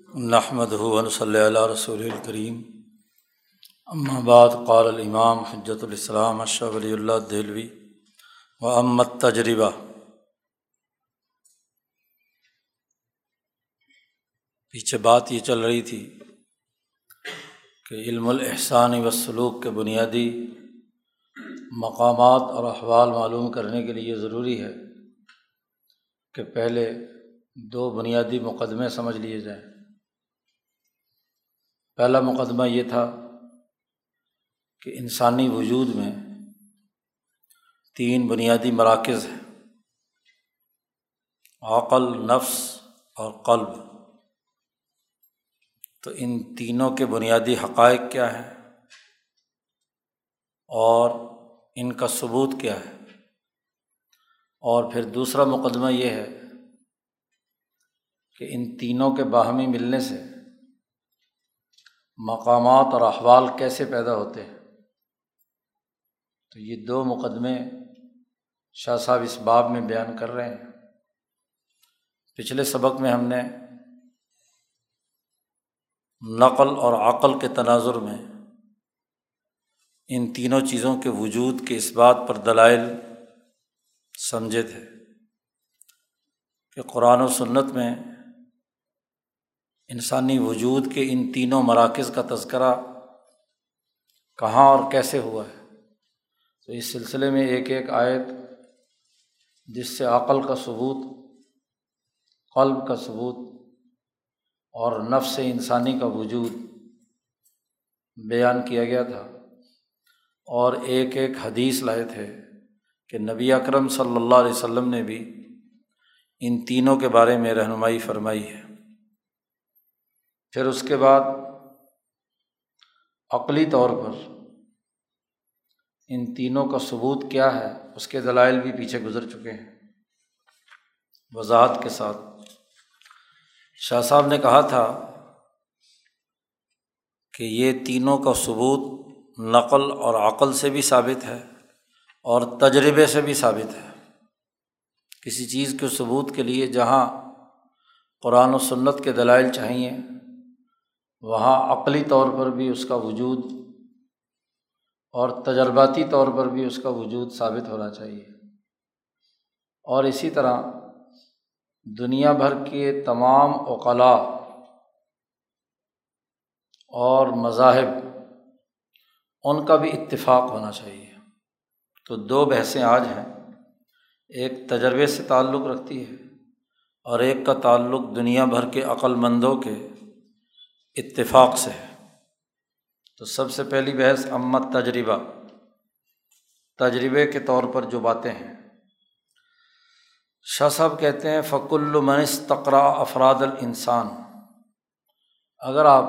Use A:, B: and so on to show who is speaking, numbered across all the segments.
A: نحمد صلی اللہ رسول الکریم بعد، قال الامام حجت الاسلام اشرف ولی اللہ دہلوی و امت تجربہ پیچھے بات یہ چل رہی تھی کہ علم الاحسان و سلوک کے بنیادی مقامات اور احوال معلوم کرنے کے لیے ضروری ہے کہ پہلے دو بنیادی مقدمے سمجھ لیے جائیں۔ پہلا مقدمہ یہ تھا کہ انسانی وجود میں تین بنیادی مراکز ہیں۔ عقل، نفس اور قلب۔ تو ان تینوں کے بنیادی حقائق کیا ہیں؟ اور ان کا ثبوت کیا ہے؟ اور پھر دوسرا مقدمہ یہ ہے کہ ان تینوں کے باہمی ملنے سے مقامات اور احوال کیسے پیدا ہوتے ہیں؟ تو یہ دو مقدمے شاہ صاحب اس باب میں بیان کر رہے ہیں۔ پچھلے سبق میں ہم نے نقل اور عقل کے تناظر میں ان تینوں چیزوں کے وجود کے اس بات پر دلائل سمجھے تھے کہ قرآن و سنت میں انسانی وجود کے ان تینوں مراکز کا تذکرہ کہاں اور کیسے ہوا ہے؟ تو اس سلسلے میں ایک ایک آیت جس سے عقل کا ثبوت، قلب کا ثبوت اور نفس انسانی کا وجود بیان کیا گیا تھا۔ اور ایک ایک حدیث لائے تھے کہ نبی اکرم صلی اللہ علیہ وسلم نے بھی ان تینوں کے بارے میں رہنمائی فرمائی ہے۔ پھر اس کے بعد عقلی طور پر ان تینوں کا ثبوت کیا ہے، اس کے دلائل بھی پیچھے گزر چکے ہیں۔ وضاحت کے ساتھ۔ شاہ صاحب نے کہا تھا کہ یہ تینوں کا ثبوت نقل اور عقل سے بھی ثابت ہے اور تجربے سے بھی ثابت ہے۔ کسی چیز کے ثبوت کے لیے جہاں قرآن و سنت کے دلائل چاہیے وہاں عقلی طور پر بھی اس کا وجود اور تجرباتی طور پر بھی اس کا وجود ثابت ہونا چاہیے۔ اور اسی طرح دنیا بھر کے تمام اوقلاء اور مذاہب، ان کا بھی اتفاق ہونا چاہیے۔ تو دو بحثیں آج ہیں۔ ایک تجربے سے تعلق رکھتی ہے اور ایک کا تعلق دنیا بھر کے عقل مندوں کے اتفاق سے ہے۔ تو سب سے پہلی بحث امت تجربہ۔ تجربے کے طور پر جو باتیں ہیں۔ شاہ صاحب کہتے ہیں فق المنس تقرا افراد الانسان۔ اگر آپ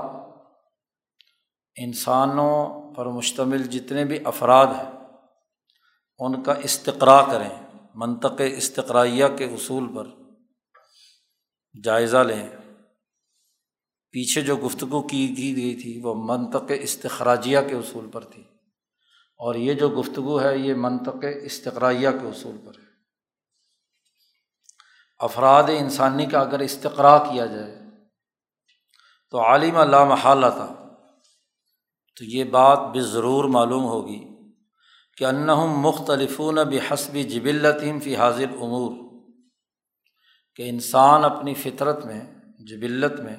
A: انسانوں پر مشتمل جتنے بھی افراد ہیں، ان کا استقرا کریں، منطق استقرائیہ کے اصول پر جائزہ لیں۔ پیچھے جو گفتگو کی کی گئی تھی وہ منطق استخراجیہ کے اصول پر تھی۔ اور یہ جو گفتگو ہے یہ منطق استقرائیہ کے اصول پر ہے۔ افراد انسانی کا اگر استقرا کیا جائے تو عالم علامہ حالہ تھا۔ تو یہ بات بھی ضرور معلوم ہوگی کہ انہم مختلف بحسب جبلتیم فی حاضر امور کہ انسان اپنی فطرت میں، جبلت میں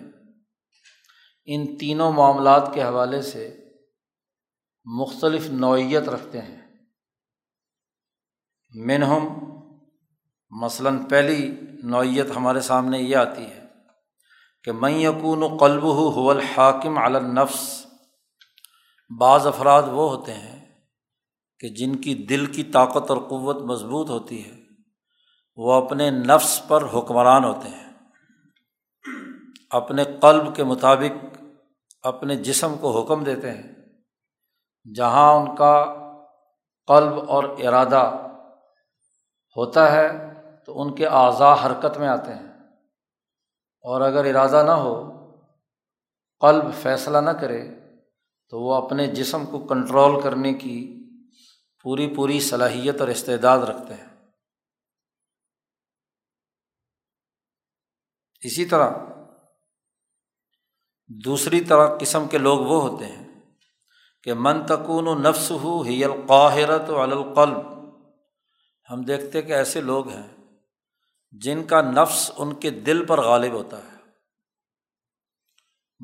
A: ان تینوں معاملات کے حوالے سے مختلف نوعیت رکھتے ہیں۔ منہم، مثلاً پہلی نوعیت ہمارے سامنے یہ آتی ہے کہ میں یقون و قلب ہو الحاکم علنفس بعض افراد وہ ہوتے ہیں کہ جن کی دل کی طاقت اور قوت مضبوط ہوتی ہے، وہ اپنے نفس پر حکمران ہوتے ہیں۔ اپنے قلب کے مطابق اپنے جسم کو حکم دیتے ہیں، جہاں ان کا قلب اور ارادہ ہوتا ہے تو ان کے اعضاء حرکت میں آتے ہیں۔ اور اگر ارادہ نہ ہو، قلب فیصلہ نہ کرے، تو وہ اپنے جسم کو کنٹرول کرنے کی پوری پوری صلاحیت اور استعداد رکھتے ہیں۔ اسی طرح دوسری طرح قسم کے لوگ وہ ہوتے ہیں کہ من تکون و نفس ہو ہی القاہرت و القلب۔ ہم دیکھتے کہ ایسے لوگ ہیں جن کا نفس ان کے دل پر غالب ہوتا ہے۔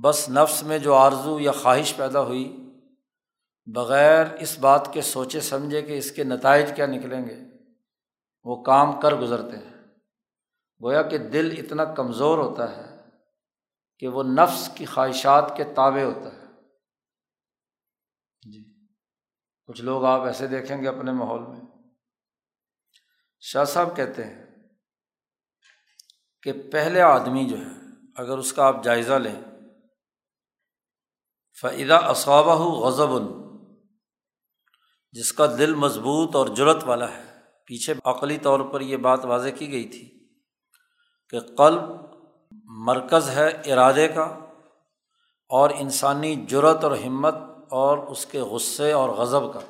A: بس نفس میں جو آرزو یا خواہش پیدا ہوئی، بغیر اس بات کے سوچے سمجھے کہ اس کے نتائج کیا نکلیں گے، وہ کام کر گزرتے ہیں۔ گویا کہ دل اتنا کمزور ہوتا ہے کہ وہ نفس کی خواہشات کے تابع ہوتا ہے۔ جی۔ کچھ لوگ آپ ایسے دیکھیں گے اپنے ماحول میں۔ شاہ صاحب کہتے ہیں کہ پہلے آدمی جو ہے، اگر اس کا آپ جائزہ لیں فعدہ اسوابہ غضب، جس کا دل مضبوط اور جرت والا ہے۔ پیچھے عقلی طور پر یہ بات واضح کی گئی تھی کہ قلب مرکز ہے ارادے کا اور انسانی جرت اور ہمت اور اس کے غصے اور غضب کا۔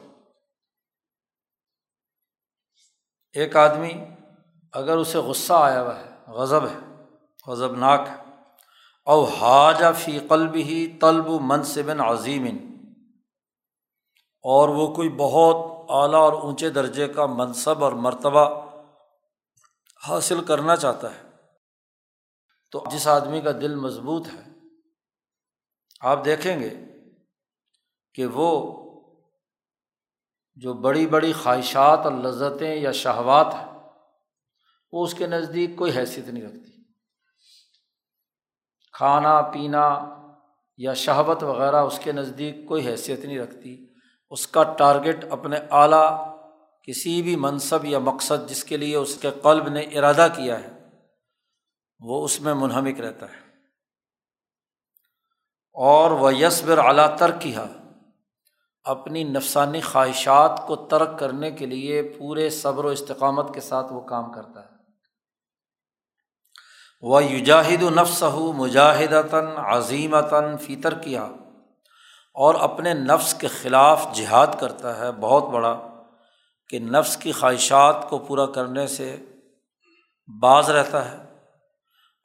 A: ایک آدمی اگر اسے غصہ آیا ہوا ہے، غضب ہے غضب ناک ہے، او حاج فی قلب ہی طلب منصب عظیم، اور وہ کوئی بہت اعلیٰ اور اونچے درجے کا منصب اور مرتبہ حاصل کرنا چاہتا ہے۔ تو جس آدمی کا دل مضبوط ہے، آپ دیکھیں گے کہ وہ جو بڑی بڑی خواہشات اور لذتیں یا شہوات ہیں، وہ اس کے نزدیک کوئی حیثیت نہیں رکھتی۔ کھانا، پینا یا شہوت وغیرہ اس کے نزدیک کوئی حیثیت نہیں رکھتی۔ اس کا ٹارگیٹ اپنے اعلیٰ کسی بھی منصب یا مقصد جس کے لیے اس کے قلب نے ارادہ کیا ہے وہ اس میں منہمک رہتا ہے۔ اور وہ یسبر اعلیٰ تر کیا اپنی نفسانی خواہشات کو ترک کرنے کے لیے پورے صبر و استقامت کے ساتھ وہ کام کرتا ہے۔ وہ یوجاہد و نفس ہو مجاہدتاً عظیمتاً فطر کیا اور اپنے نفس کے خلاف جہاد کرتا ہے بہت بڑا کہ نفس کی خواہشات کو پورا کرنے سے باز رہتا ہے۔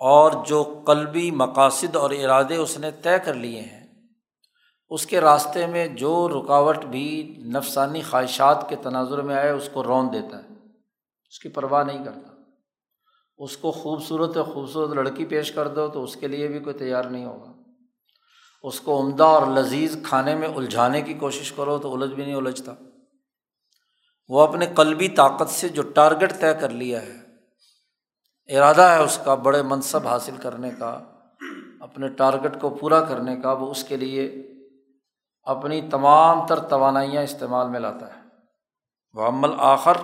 A: اور جو قلبی مقاصد اور ارادے اس نے طے کر لیے ہیں، اس کے راستے میں جو رکاوٹ بھی نفسانی خواہشات کے تناظر میں آئے، اس کو رون دیتا ہے، اس کی پرواہ نہیں کرتا۔ اس کو خوبصورت خوبصورت لڑکی پیش کر دو تو اس کے لیے بھی کوئی تیار نہیں ہوگا۔ اس کو عمدہ اور لذیذ کھانے میں الجھانے کی کوشش کرو تو الجھ بھی نہیں الجھتا۔ وہ اپنے قلبی طاقت سے جو ٹارگیٹ طے کر لیا ہے ارادہ ہے اس کا بڑے منصب حاصل کرنے کا، اپنے ٹارگیٹ کو پورا کرنے کا، وہ اس کے لیے اپنی تمام تر توانائیاں استعمال میں لاتا ہے۔ وہ عمل آخر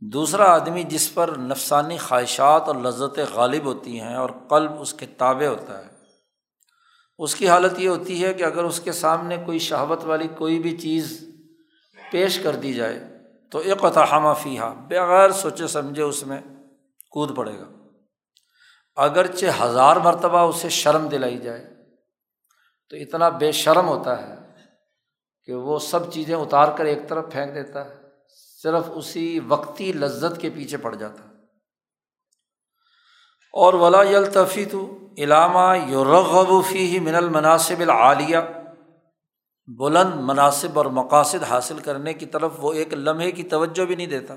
A: دوسرا آدمی جس پر نفسانی خواہشات اور لذتیں غالب ہوتی ہیں اور قلب اس کے تابع ہوتا ہے۔ اس کی حالت یہ ہوتی ہے کہ اگر اس کے سامنے کوئی شہوت والی کوئی بھی چیز پیش کر دی جائے تو ایک فیحہ بغیر سوچے سمجھے اس میں کود پڑے گا۔ اگرچہ ہزار مرتبہ اسے شرم دلائی جائے، تو اتنا بے شرم ہوتا ہے کہ وہ سب چیزیں اتار کر ایک طرف پھینک دیتا ہے، صرف اسی وقتی لذت کے پیچھے پڑ جاتا۔ ہے اور ولا یلطفی تو علامہ یورغبی ہی من المناسب العالیہ بلند مناسب اور مقاصد حاصل کرنے کی طرف وہ ایک لمحے کی توجہ بھی نہیں دیتا۔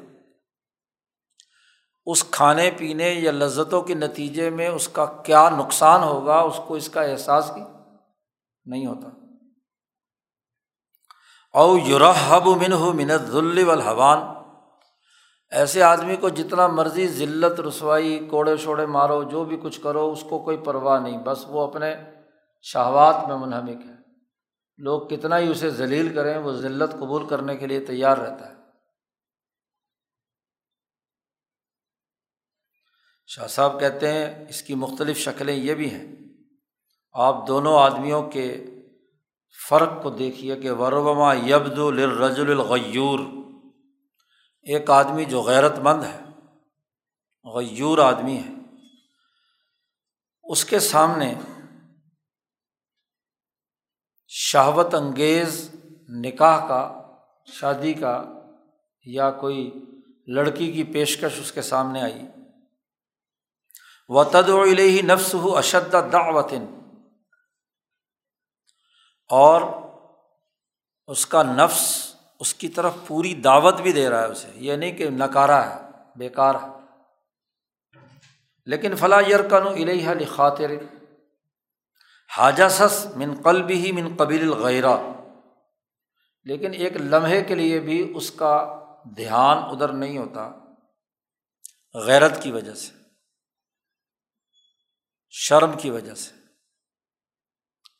A: اس کھانے پینے یا لذتوں کے نتیجے میں اس کا کیا نقصان ہوگا، اس کو اس کا احساس ہی نہیں ہوتا۔ او یورحب من ہو منت ذل الحوان ایسے آدمی کو جتنا مرضی ذلت، رسوائی، کوڑے شوڑے مارو، جو بھی کچھ کرو، اس کو کوئی پرواہ نہیں، بس وہ اپنے شہوات میں منہمک ہے۔ لوگ کتنا ہی اسے ذلیل کریں، وہ ذلت قبول کرنے کے لیے تیار رہتا ہے۔ شاہ صاحب کہتے ہیں، اس کی مختلف شکلیں یہ بھی ہیں۔ آپ دونوں آدمیوں کے فرق کو دیکھیے کہ وربما یبد الرج الغیور ایک آدمی جو غیرت مند ہے، غیور آدمی ہے۔ اس کے سامنے شہوت انگیز نکاح کا، شادی کا یا کوئی لڑکی کی پیشکش اس کے سامنے آئی۔ و تد ولی نفس ہو اشد دعوتن اور اس کا نفس اس کی طرف پوری دعوت بھی دے رہا ہے اسے، یہ نہیں کہ نکارا ہے، بیکار ہے۔ لیکن فلاں یرکن الیہ لخاطر۔ حاجہ سس من قلب ہی من قبیل الغیرہ۔ لیکن ایک لمحے کے لیے بھی اس کا دھیان ادھر نہیں ہوتا، غیرت کی وجہ سے، شرم کی وجہ سے،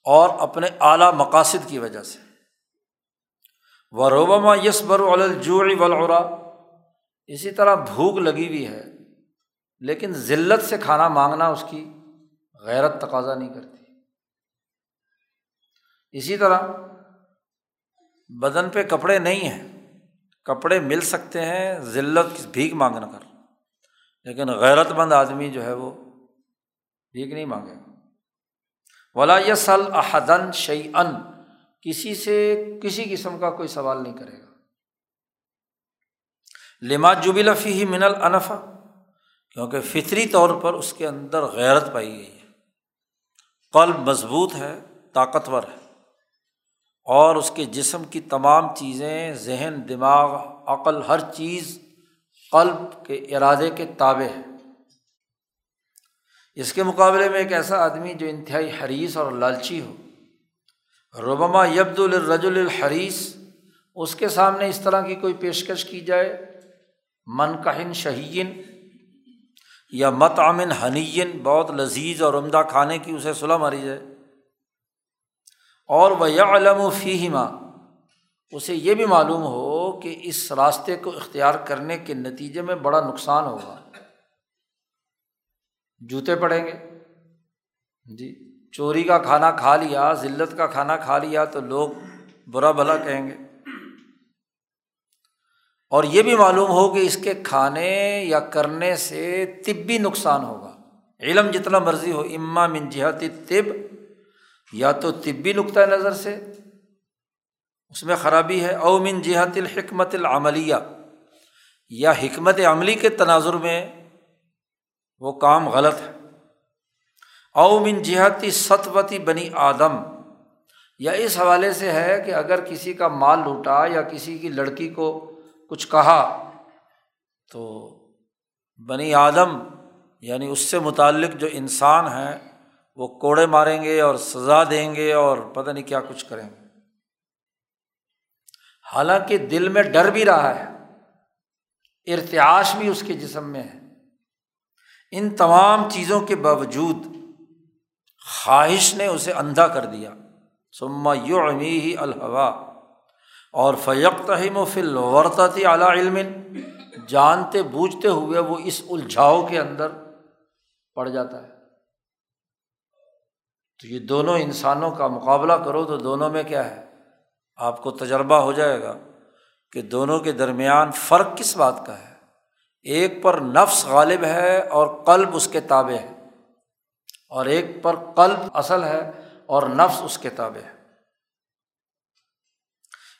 A: اور اپنے اعلیٰ مقاصد کی وجہ سے۔ و روبما یس بر ولعرا اسی طرح بھوک لگی ہوئی ہے، لیکن ذلت سے کھانا مانگنا اس کی غیرت تقاضا نہیں کرتی۔ اسی طرح بدن پہ کپڑے نہیں ہیں، کپڑے مل سکتے ہیں، ذلت، بھیک مانگنا کر۔ لیکن غیرت مند آدمی جو ہے وہ بھیک نہیں مانگے۔ گا ولا یسل احدن شعی ان کسی سے کسی قسم کا کوئی سوال نہیں کرے گا۔ لما جبی لفی ہی من النفا کیونکہ فطری طور پر اس کے اندر غیرت پائی گئی ہے۔ قلب مضبوط ہے، طاقتور ہے۔ اور اس کے جسم کی تمام چیزیں، ذہن، دماغ، عقل، ہر چیز قلب کے ارادے کے تابع ہے اس کے مقابلے میں ایک ایسا آدمی جو انتہائی حریث اور لالچی ہو۔ ربما یبد الرج الحریث اس کے سامنے اس طرح کی کوئی پیشکش کی جائے۔ منقہن شہین یا مت امن حنین، بہت لذیذ اور عمدہ کھانے کی اسے صلاح ماری جائے۔ اور وہ علم و فیما اسے یہ بھی معلوم ہو کہ اس راستے کو اختیار کرنے کے نتیجے میں بڑا نقصان ہوگا۔ جوتے پڑیں گے۔ جی چوری کا کھانا کھا لیا، ذلت کا کھانا کھا لیا تو لوگ برا بھلا کہیں گے۔ اور یہ بھی معلوم ہو کہ اس کے کھانے یا کرنے سے طبی نقصان ہوگا۔ علم جتنا مرضی ہو، اما من جہتی طب یا تو طبی نقطۂ نظر سے، اس میں خرابی ہے، او من جہت الحکمت العملیہ، یا حکمت عملی کے تناظر میں وہ کام غلط ہے۔ او من جہتی ستوتی بنی آدم، یا اس حوالے سے ہے کہ اگر کسی کا مال لوٹا یا کسی کی لڑکی کو کچھ کہا، تو بنی آدم یعنی اس سے متعلق جو انسان ہیں وہ کوڑے ماریں گے اور سزا دیں گے اور پتہ نہیں کیا کچھ کریں گے۔ حالانکہ دل میں ڈر بھی رہا ہے۔ ارتعاش بھی اس کے جسم میں ہے۔ ان تمام چیزوں کے باوجود خواہش نے اسے اندھا کر دیا۔ سما یو امی ہی الحوا اور فیق تہم و فل ورطتی اعلیٰ علم۔ جانتے بوجھتے ہوئے وہ اس الجھاؤ کے اندر پڑ جاتا ہے۔ تو یہ دونوں انسانوں کا مقابلہ کرو تو دونوں میں کیا ہے؟ آپ کو تجربہ ہو جائے گا کہ دونوں کے درمیان فرق کس بات کا ہے؟ ایک پر نفس غالب ہے اور قلب اس کے تابع ہے۔ اور ایک پر قلب اصل ہے اور نفس اس کے تابع ہے۔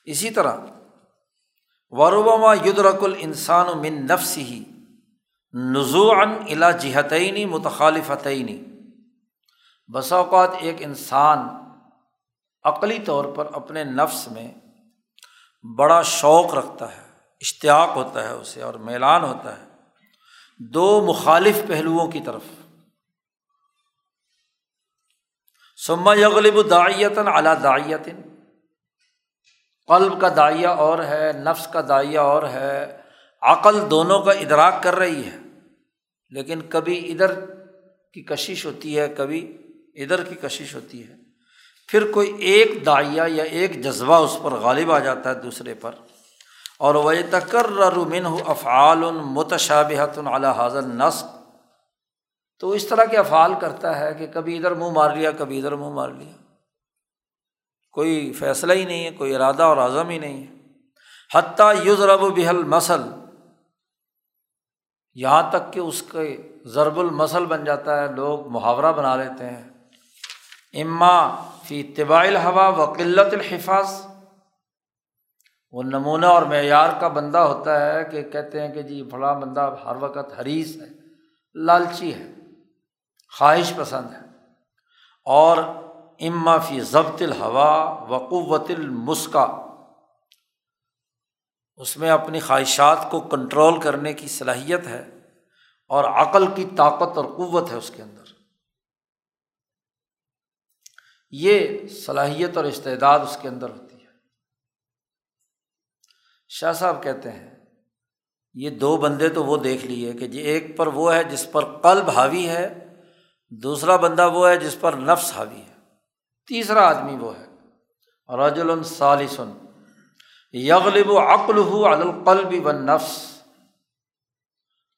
A: اسی طرح وروبما یدرک الانسان من نفس ہی نزو الا جہتعینی متخالفتعینی بسا اوقات ایک انسان عقلی طور پر اپنے نفس میں بڑا شوق رکھتا ہے، اشتیاق ہوتا ہے اسے اور میلان ہوتا ہے۔ دو مخالف پہلوؤں کی طرف۔ سما یغلب دائیتاً اعلیٰ دائیتن قلب کا دائیا اور ہے، نفس کا دائیا اور ہے۔ عقل دونوں کا ادراک کر رہی ہے، لیکن کبھی ادھر کی کشش ہوتی ہے، کبھی ادھر کی کشش ہوتی ہے۔ پھر کوئی ایک دائیا یا ایک جذبہ اس پر غالب آ جاتا ہے دوسرے پر۔ اور وہ تکر رومن ہو افعال متشابہت اعلیٰ حاضر نصب تو اس طرح کے افعال کرتا ہے کہ کبھی ادھر منہ مار لیا، کبھی ادھر منہ مار لیا۔ کوئی فیصلہ ہی نہیں ہے، کوئی ارادہ اور عزم ہی نہیں ہے۔ حتیٰ یوز رب و بحل مسل یہاں تک کہ اس کے ضرب المسل بن جاتا ہے، لوگ محاورہ بنا لیتے ہیں۔ اما فی طباء الحوا و قلت الحفاظ۔ وہ نمونہ اور معیار کا بندہ ہوتا ہے کہ کہتے ہیں کہ جی فلاں بندہ ہر وقت حریث ہے، لالچی ہے، خواہش پسند ہے۔ اور اما فی ضبط الحوا و قوت المسکا اس میں اپنی خواہشات کو کنٹرول کرنے کی صلاحیت ہے اور عقل کی طاقت اور قوت ہے اس کے اندر۔ یہ صلاحیت اور استعداد اس کے اندر ہوتی ہے۔ شاہ صاحب کہتے ہیں، یہ دو بندے تو وہ دیکھ لیے کہ جی ایک پر وہ ہے جس پر قلب حاوی ہے، دوسرا بندہ وہ ہے جس پر نفس حاوی ہے۔ تیسرا آدمی وہ ہے۔ رجل الصالسن یغلب و عقل ہو القلب و نفس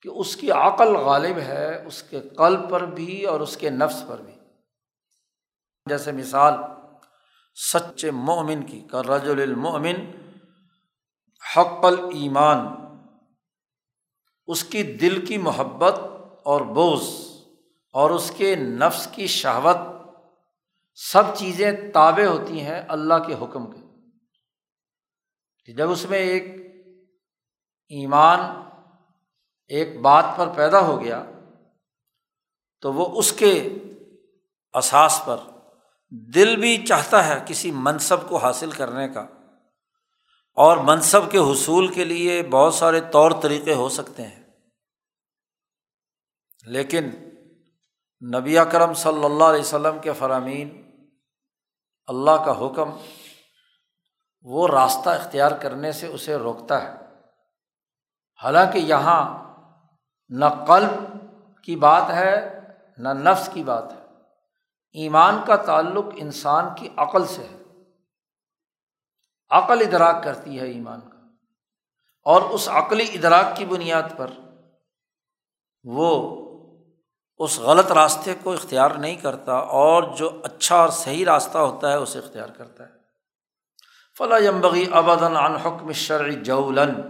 A: کہ اس کی عقل غالب ہے، اس کے قلب پر بھی اور اس کے نفس پر بھی۔ جیسے مثال سچے مومن کی، کا رج المومن حق المان اس کی دل کی محبت اور بوز اور اس کے نفس کی شہوت، سب چیزیں تابع ہوتی ہیں اللہ کے حکم کے۔ جب اس میں ایک ایمان، ایک بات پر پیدا ہو گیا، تو وہ اس کے اساس پر دل بھی چاہتا ہے کسی منصب کو حاصل کرنے کا۔ اور منصب کے حصول کے لیے بہت سارے طور طریقے ہو سکتے ہیں۔ لیکن نبی اکرم صلی اللہ علیہ وسلم کے فرامین، اللہ کا حکم، وہ راستہ اختیار کرنے سے اسے روکتا ہے۔ حالانکہ یہاں نہ قلب کی بات ہے، نہ نفس کی بات ہے۔ ایمان کا تعلق انسان کی عقل سے ہے۔ عقل ادراک کرتی ہے ایمان کا۔ اور اس عقلی ادراک کی بنیاد پر وہ اس غلط راستے کو اختیار نہیں کرتا اور جو اچھا اور صحیح راستہ ہوتا ہے اسے اختیار کرتا ہے۔ فلاں یمبغی ابدن عن حکم شرعی جولن۔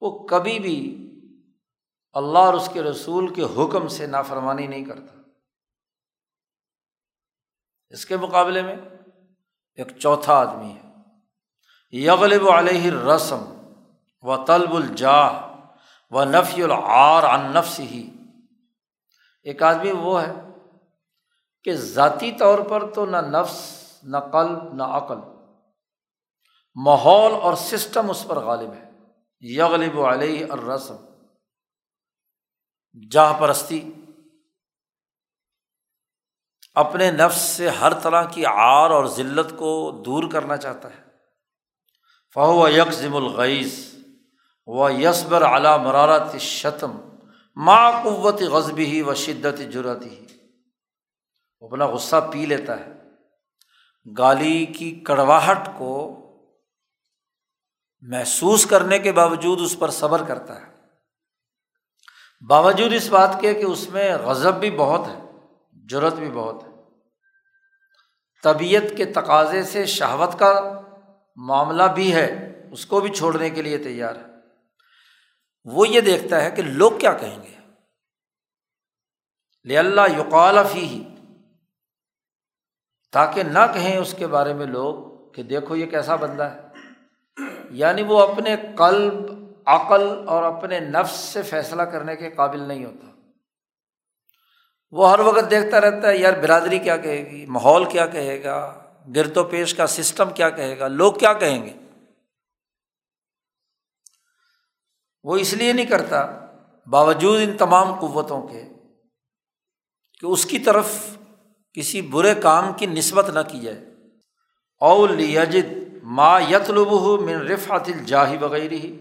A: وہ کبھی بھی اللہ اور اس کے رسول کے حکم سے نافرمانی نہیں کرتا۔ اس کے مقابلے میں ایک چوتھا آدمی ہے۔ یغلب علیہ رسم و طلب الجاہ و نفی العار عن نفس ہی ایک آدمی وہ ہے کہ ذاتی طور پر تو نہ نفس، نہ قلب، نہ عقل، ماحول اور سسٹم اس پر غالب ہے۔ یغلب علیہ اور رسم جاہ پرستی۔ اپنے نفس سے ہر طرح کی آر اور ذلت کو دور کرنا چاہتا ہے۔ فہو یکزم الغیز و یسبر اعلیٰ مرارت شتم ماں قوت غزبی ہی و شدت جرت ہی وہ اپنا غصہ پی لیتا ہے۔ گالی کی کڑواہٹ کو محسوس کرنے کے باوجود اس پر صبر کرتا ہے۔ باوجود اس بات کے کہ اس میں غضب بھی بہت ہے جرت بھی بہت ہے۔ طبیعت کے تقاضے سے شہوت کا معاملہ بھی ہے، اس کو بھی چھوڑنے کے لیے تیار ہے۔ وہ یہ دیکھتا ہے کہ لوگ کیا کہیں گے۔ لے اللہ یقال فی ہی تاکہ نہ کہیں اس کے بارے میں لوگ کہ دیکھو یہ کیسا بندہ ہے۔ یعنی وہ اپنے قلب، عقل اور اپنے نفس سے فیصلہ کرنے کے قابل نہیں ہوتا۔ وہ ہر وقت دیکھتا رہتا ہے، یار برادری کیا کہے گی؟ ماحول کیا کہے گا؟ گرد و پیش کا سسٹم کیا کہے گا؟ لوگ کیا کہیں گے؟ وہ اس لیے نہیں کرتا، باوجود ان تمام قوتوں کے، کہ اس کی طرف کسی برے کام کی نسبت نہ کی جائے۔ او لیجد ما یتلب من رفعت الجاہی وغیرہ۔ ہی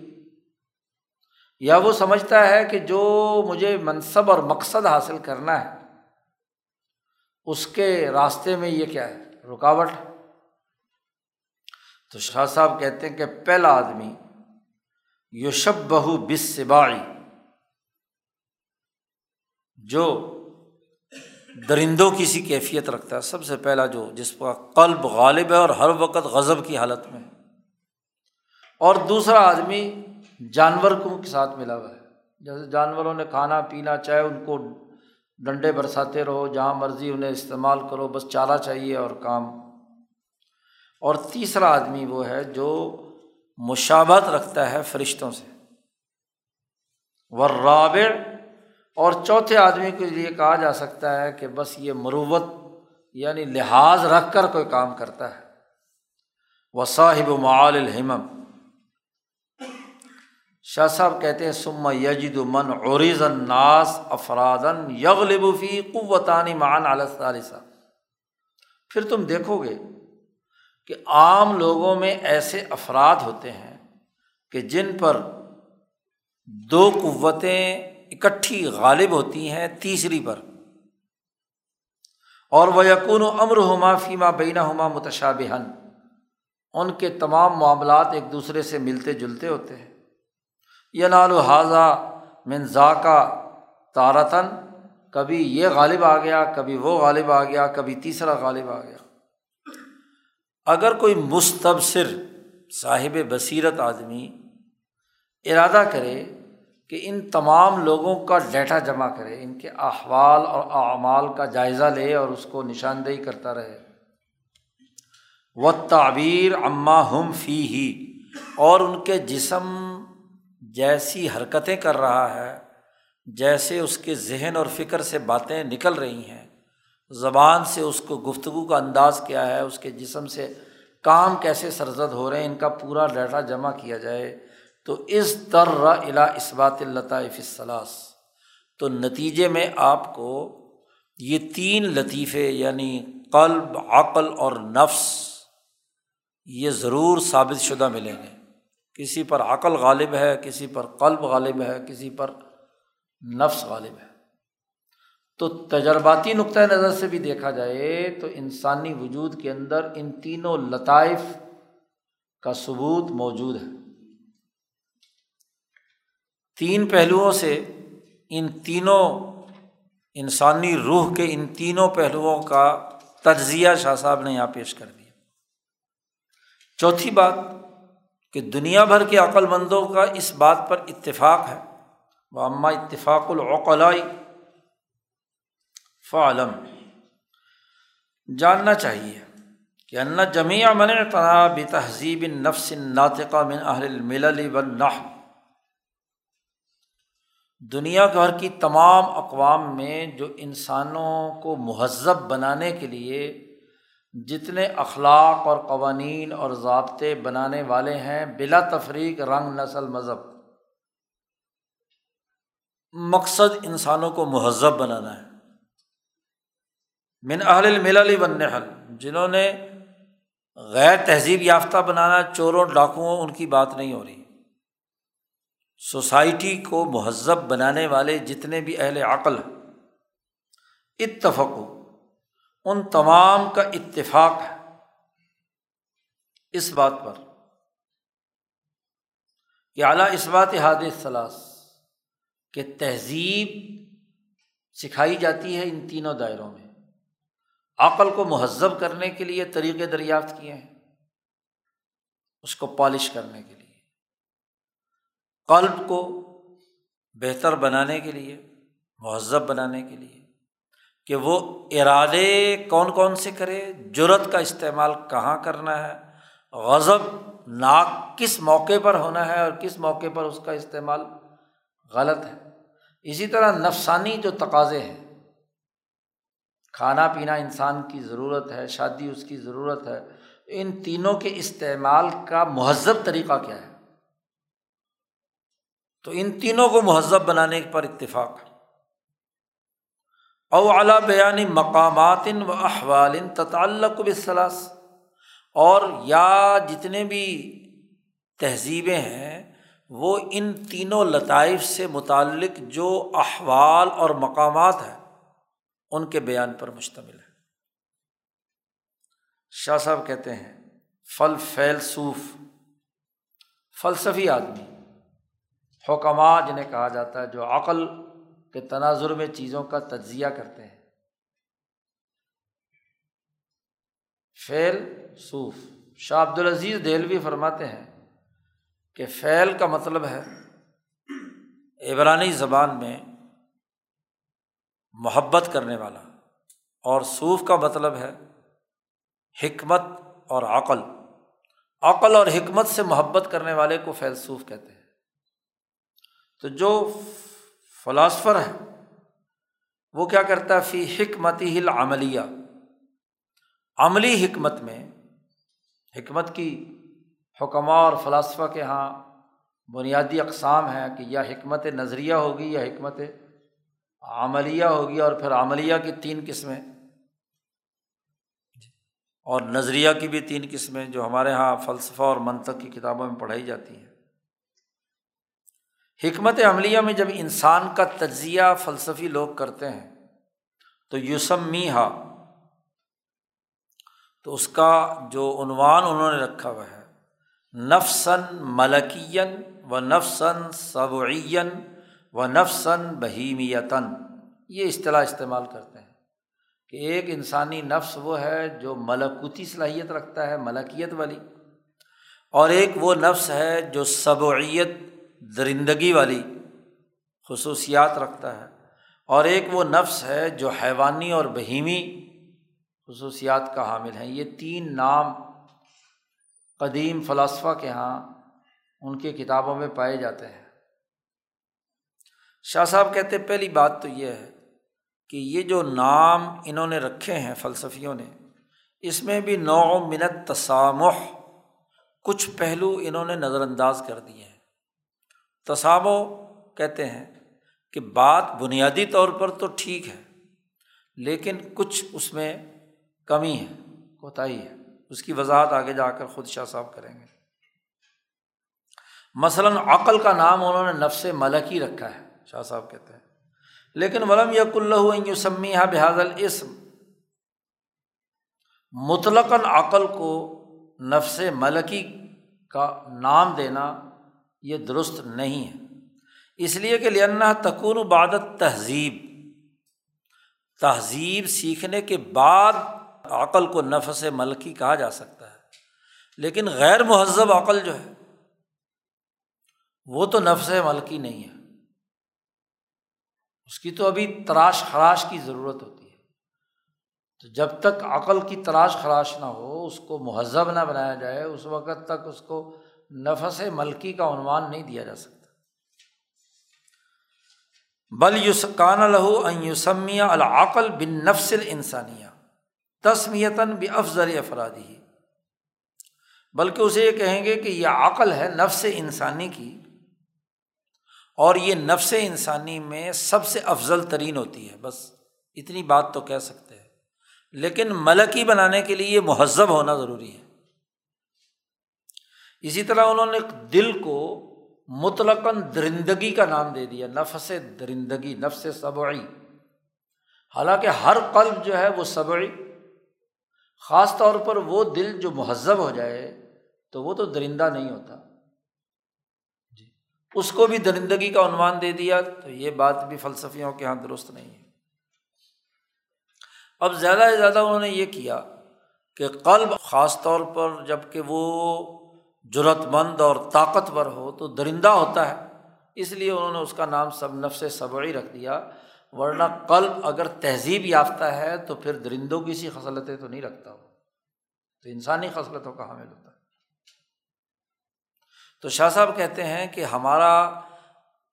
A: یا وہ سمجھتا ہے کہ جو مجھے منصب اور مقصد حاصل کرنا ہے اس کے راستے میں یہ کیا ہے؟ رکاوٹ تو شاہ صاحب کہتے ہیں کہ پہلا آدمی یوشب بہو بس سبائی جو درندوں کی سی کیفیت رکھتا ہے، سب سے پہلا جو، جس کا قلب غالب ہے اور ہر وقت غضب کی حالت میں۔ اور دوسرا آدمی جانور کو کے ساتھ ملا ہوا ہے۔ جیسے جانوروں نے کھانا پینا، چاہے ان کو ڈنڈے برساتے رہو، جہاں مرضی انہیں استعمال کرو، بس چارہ چاہیے اور کام۔ اور تیسرا آدمی وہ ہے جو مشابت رکھتا ہے فرشتوں سے۔ ورابع اور چوتھے آدمی کے لیے کہا جا سکتا ہے کہ بس یہ مروت یعنی لحاظ رکھ کر کوئی کام کرتا ہے۔ وہ صاحب معال الحمم شاہ صاحب کہتے ہیں سما یجد من عریض الناس افرادن یغلبفی قوتانی مان علیہ پھر تم دیکھو گے کہ عام لوگوں میں ایسے افراد ہوتے ہیں کہ جن پر دو قوتیں اکٹھی غالب ہوتی ہیں تیسری پر۔ اور وہ یقون و امر ہما فیما بینا ہما متشابہن ان کے تمام معاملات ایک دوسرے سے ملتے جلتے ہوتے ہیں۔ یہ نال حاضہ منزا کا تارتن کبھی یہ غالب آ گیا، کبھی وہ غالب آ گیا، کبھی تیسرا غالب آ گیا۔ اگر کوئی مستبصر صاحب بصیرت آدمی ارادہ کرے کہ ان تمام لوگوں کا ڈیٹا جمع کرے، ان کے احوال اور اعمال کا جائزہ لے اور اس کو نشاندہی کرتا رہے۔ و تعبیر اماں ہم فی ہی اور ان کے جسم جیسی حرکتیں کر رہا ہے، جیسے اس کے ذہن اور فکر سے باتیں نکل رہی ہیں۔ زبان سے اس کو گفتگو کا انداز کیا ہے، اس کے جسم سے کام کیسے سرزد ہو رہے ہیں، ان کا پورا ڈیٹا جمع کیا جائے۔ تو اس در الا اسبات الطائف الصلاث تو نتیجے میں آپ کو یہ تین لطیفے یعنی قلب، عقل اور نفس، یہ ضرور ثابت شدہ ملیں گے۔ کسی پر عقل غالب ہے، کسی پر قلب غالب ہے، کسی پر نفس غالب ہے۔ تو تجرباتی نقطۂ نظر سے بھی دیکھا جائے تو انسانی وجود کے اندر ان تینوں لطائف کا ثبوت موجود ہے۔ تین پہلوؤں سے ان تینوں انسانی روح کے ان تینوں پہلوؤں کا تجزیہ شاہ صاحب نے یہاں پیش کر دیا۔ چوتھی بات کہ دنیا بھر کے عقل مندوں کا اس بات پر اتفاق ہے۔ وہ اماں اتفاق العقلائی فعلم جاننا چاہیے کہ ان جمیع من تناب تہذیب نفس ناطقہ من اہل الملل والنحو۔ دنیا بھر کی تمام اقوام میں جو انسانوں کو مہذب بنانے کے لیے جتنے اخلاق اور قوانین اور ضابطے بنانے والے ہیں، بلا تفریق رنگ، نسل، مذہب۔ مقصد انسانوں کو مہذب بنانا ہے۔ من اہل الملل بنحل جنہوں نے غیر تہذیب یافتہ بنانا، چوروں، ڈاکوؤں، ان کی بات نہیں ہو رہی۔ سوسائٹی کو مہذب بنانے والے جتنے بھی اہل عقل اتفق ان تمام کا اتفاق ہے۔ اس بات پر۔ کہ اعلیٰ اس بات حادث ثلاث کہ تہذیب سکھائی جاتی ہے ان تینوں دائروں میں۔ عقل کو مہذب کرنے کے لیے طریقے دریافت کیے ہیں۔ اس کو پالش کرنے کے لیے۔ قلب کو بہتر بنانے کے لیے، مہذب بنانے کے لیے۔ کہ وہ ارادے کون کون سے کرے جرت کا استعمال کہاں کرنا ہے، غضب ناک کس موقع پر ہونا ہے اور کس موقع پر اس کا استعمال غلط ہے۔ اسی طرح نفسانی جو تقاضے ہیں، کھانا پینا انسان کی ضرورت ہے، شادی اس کی ضرورت ہے، ان تینوں کے استعمال کا مہذب طریقہ کیا ہے؟ تو ان تینوں کو مہذب بنانے پر اتفاق۔ ہے او اعلیٰ بیانی مقامات و احوال تطالق بصلاث اور یا جتنے بھی تہذیبیں ہیں، وہ ان تینوں لطائف سے متعلق جو احوال اور مقامات ہیں، ان کے بیان پر مشتمل ہے شاہ صاحب کہتے ہیں، فل فیل صوف۔ فلسفی آدمی حکمہ جنہیں کہا جاتا ہے، جو عقل کے تناظر میں چیزوں کا تجزیہ کرتے ہیں۔ فعل صوف۔ شاہ عبد العزیز دہلوی فرماتے ہیں کہ فعل کا مطلب ہے عبرانی زبان میں محبت کرنے والا اور صوف کا مطلب ہے حکمت اور عقل۔ عقل اور حکمت سے محبت کرنے والے کو فیل صوف کہتے ہیں۔ تو جو فلاسفر ہیں۔ وہ کیا کرتا ہے؟ فی حکمتی ہل عملیہ عملی حکمت میں، حکمت کی حکمہ اور فلاسفہ کے یہاں بنیادی اقسام ہیں کہ یا حکمت نظریہ ہوگی یا حکمت عملیہ ہوگی اور پھر عملیہ کی تین قسمیں۔ اور نظریہ کی بھی تین قسمیں جو ہمارے یہاں فلسفہ اور منطق کی کتابوں میں پڑھائی جاتی ہیں۔ حکمت عملیہ میں جب انسان کا تجزیہ فلسفی لوگ کرتے ہیں، تو یوسم میہا تو اس کا جو عنوان انہوں نے رکھا ہوا ہے نفسن ملکین و نفسن صبعین و نفسن بہیمیتاً۔ یہ اصطلاح استعمال کرتے ہیں کہ ایک انسانی نفس وہ ہے جو ملکوتی صلاحیت رکھتا ہے، ملکیت والی، اور ایک وہ نفس ہے جو صبعیت درندگی والی خصوصیات رکھتا ہے۔ اور ایک وہ نفس ہے جو حیوانی اور بہیمی خصوصیات کا حامل ہیں۔ یہ تین نام قدیم فلاسفہ کے یہاں ان کی کتابوں میں پائے جاتے ہیں۔ شاہ صاحب کہتے پہلی بات تو یہ ہے کہ یہ جو نام انہوں نے رکھے ہیں فلسفیوں نے، اس میں بھی نو منت تسامح کچھ پہلو انہوں نے نظر انداز کر دیے ہیں۔ تصامو کہتے ہیں کہ بات بنیادی طور پر تو ٹھیک ہے، لیکن کچھ اس میں کمی ہے، کوتاہی ہے۔ اس کی وضاحت آگے جا کر خود شاہ صاحب کریں گے۔ مثلاً عقل کا نام انہوں نے نفس ملکی رکھا ہے، شاہ صاحب کہتے ہیں۔ لیکن ولم یک اللہ یوسمی بحاظ الاسم۔ مطلق عقل کو نفس ملکی کا نام دینا یہ درست نہیں ہے۔ اس لیے کہ لنا تکون عبادت تہذیب تہذیب سیکھنے کے بعد عقل کو نفس ملکی کہا جا سکتا ہے۔ لیکن غیر مہذب عقل جو ہے، وہ تو نفس ملکی نہیں ہے۔ اس کی تو ابھی تراش خراش کی ضرورت ہوتی ہے۔ تو جب تک عقل کی تراش خراش نہ ہو، اس کو مہذب نہ بنایا جائے، اس وقت تک اس کو نفس ملکی کا عنوان نہیں دیا جا سکتا۔ بل یوس کان لہو یوسمیہ العقل بن نفسل انسانیہ تسمیتاً بھی افضل افرادی بلکہ اسے یہ کہیں گے کہ یہ عقل ہے نفس انسانی کی اور یہ نفس انسانی میں سب سے افضل ترین ہوتی ہے۔ بس اتنی بات تو کہہ سکتے ہیں۔ لیکن ملکی بنانے کے لیے یہ مہذب ہونا ضروری ہے۔ اسی طرح انہوں نے دل کو مطلقاً درندگی کا نام دے دیا، نفس درندگی، نفس صبعی حالانکہ ہر قلب جو ہے وہ صبعی خاص طور پر وہ دل جو مہذب ہو جائے تو وہ تو درندہ نہیں ہوتا۔ جی اس کو بھی درندگی کا عنوان دے دیا تو یہ بات بھی فلسفیوں کے یہاں درست نہیں ہے۔ اب زیادہ سے زیادہ انہوں نے یہ کیا کہ قلب خاص طور پر جبکہ وہ جرت مند اور طاقتور ہو تو درندہ ہوتا ہے۔ اس لیے انہوں نے اس کا نام سب نفس صبعی رکھ دیا۔ ورنہ قلب اگر تہذیب یافتہ ہے تو پھر درندوں کی سی خصلتیں تو نہیں رکھتا وہ۔ تو انسانی خصلتوں کا حامل ہوتا ہے۔ تو شاہ صاحب کہتے ہیں کہ ہمارا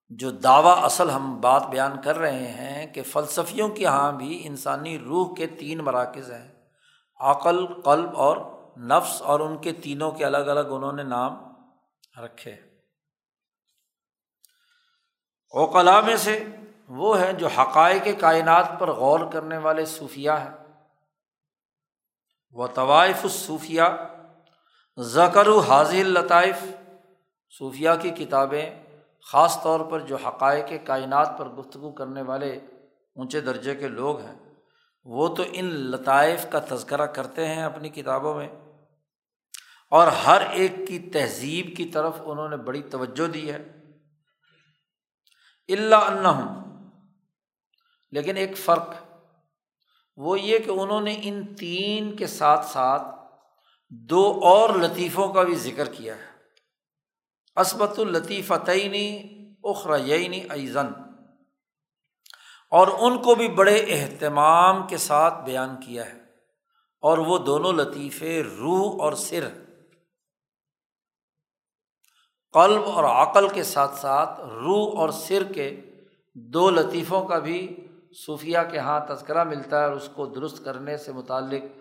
A: جو دعویٰ اصل ہم بات بیان کر رہے ہیں کہ فلسفیوں کے یہاں بھی انسانی روح کے تین مراکز ہیں۔ عقل، قلب اور نفس اور ان کے تینوں کے الگ الگ انہوں نے نام رکھے۔ اوقلا میں سے وہ ہیں جو حقائق کائنات پر غور کرنے والے صوفیہ ہیں۔ وہ طوائف الصوفیہ ذکر و حاضر لطائف صوفیہ کی کتابیں خاص طور پر جو حقائق کائنات پر گفتگو کرنے والے اونچے درجے کے لوگ ہیں، وہ تو ان لطائف کا تذکرہ کرتے ہیں اپنی کتابوں میں۔ اور ہر ایک کی تہذیب کی طرف انہوں نے بڑی توجہ دی ہے۔ اللہ انہم لیکن ایک فرق وہ یہ کہ انہوں نے ان تین کے ساتھ ساتھ دو اور لطیفوں کا بھی ذکر کیا ہے۔ عصبت الطیف تعینی اخرا یعنی ایزن اور ان کو بھی بڑے اہتمام کے ساتھ بیان کیا ہے۔ اور وہ دونوں لطیفے روح اور سر قلب اور عقل کے ساتھ ساتھ روح اور سر کے دو لطیفوں کا بھی صوفیہ کے ہاں تذکرہ ملتا ہے اور اس کو درست کرنے سے متعلق،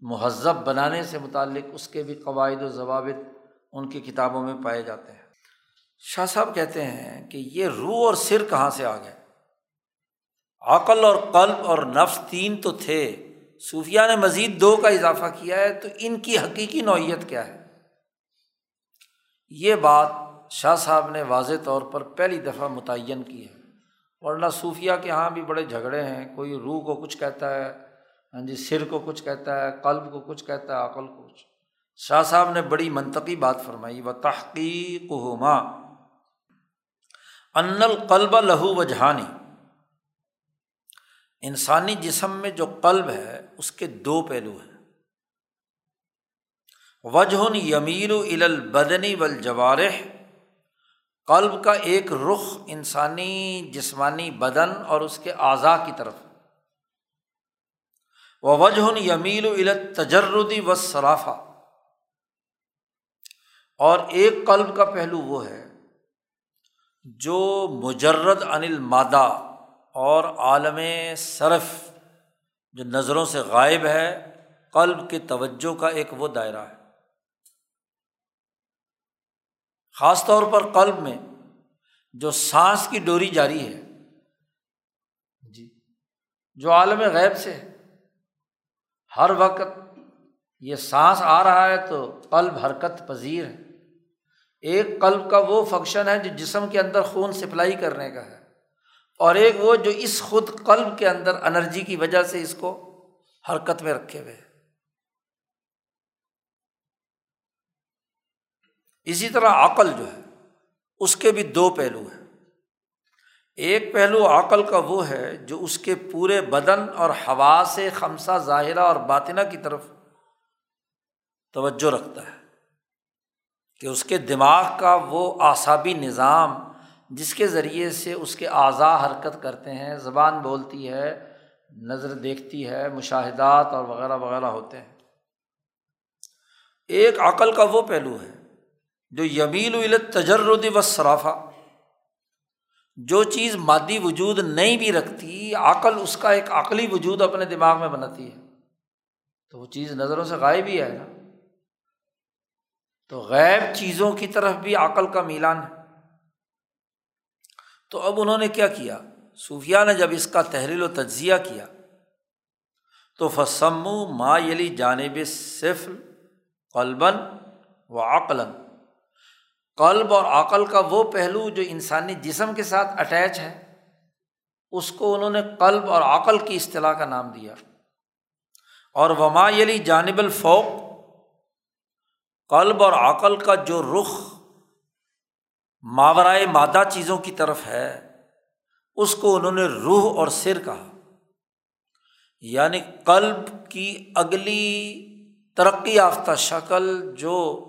A: مہذب بنانے سے متعلق اس کے بھی قواعد و ضوابط ان کی کتابوں میں پائے جاتے ہیں۔ شاہ صاحب کہتے ہیں کہ یہ روح اور سر کہاں سے آ گئے؟ عقل اور قلب اور نفس تین تو تھے۔ صوفیہ نے مزید دو کا اضافہ کیا ہے تو ان کی حقیقی نوعیت کیا ہے؟ یہ بات شاہ صاحب نے واضح طور پر پہلی دفعہ متعین کی ہے۔ ورنہ صوفیہ کے یہاں بھی بڑے جھگڑے ہیں۔ کوئی روح کو کچھ کہتا ہے ہاں جی سر کو کچھ کہتا ہے، قلب کو کچھ کہتا ہے، عقل کو کچھ۔ شاہ صاحب نے بڑی منطقی بات فرمائی، و تحقیق ہوما ان القلب لہو و جہانی انسانی جسم میں جو قلب ہے، اس کے دو پہلو ہیں۔ وجہ یمیر البدنی والجوارح، قلب کا ایک رخ انسانی جسمانی بدن اور اس کے اعضاء کی طرف۔ و وجہ یمیل الت تجردی و صرافہ اور ایک قلب کا پہلو وہ ہے جو مجرد انل مادہ اور عالم صرف، جو نظروں سے غائب ہے، قلب کے توجہ کا ایک وہ دائرہ ہے۔ خاص طور پر قلب میں جو سانس کی ڈوری جاری ہے۔ جی۔ جو عالم غیب سے ہے ہر وقت یہ سانس آ رہا ہے تو قلب حرکت پذیر ہے۔ ایک قلب کا وہ فنکشن ہے جو جسم کے اندر خون سپلائی کرنے کا ہے اور ایک وہ جو اس خود قلب کے اندر انرجی کی وجہ سے اس کو حرکت میں رکھے ہوئے اسی طرح عقل جو ہے، اس کے بھی دو پہلو ہیں۔ ایک پہلو عقل کا وہ ہے جو اس کے پورے بدن اور ہوا سے خمسہ ظاہرہ اور باطنہ کی طرف توجہ رکھتا ہے کہ اس کے دماغ کا وہ اعصابی نظام جس کے ذریعے سے اس کے اعضاء حرکت کرتے ہیں، زبان بولتی ہے، نظر دیکھتی ہے، مشاہدات اور وغیرہ وغیرہ ہوتے ہیں۔ ایک عقل کا وہ پہلو ہے جو یمیل الت تجرد و صرافہ جو چیز مادی وجود نہیں بھی رکھتی، عقل اس کا ایک عقلی وجود اپنے دماغ میں بناتی ہے۔ تو وہ چیز نظروں سے غائب ہی ہے نا۔ تو غیب چیزوں کی طرف بھی عقل کا میلان ہے۔ تو اب انہوں نے کیا کیا؟ صوفیہ نے جب اس کا تحریل و تجزیہ کیا، تو فسمو ما یلی جانب صفر قلبن و عقلاً قلب اور عقل کا وہ پہلو جو انسانی جسم کے ساتھ اٹیچ ہے، اس کو انہوں نے قلب اور عقل کی اصطلاح کا نام دیا۔ اور وما یلی جانب الفوق، قلب اور عقل کا جو رخ ماورائے مادہ چیزوں کی طرف ہے، اس کو انہوں نے روح اور سر کہا۔ یعنی قلب کی اگلی ترقی یافتہ شکل جو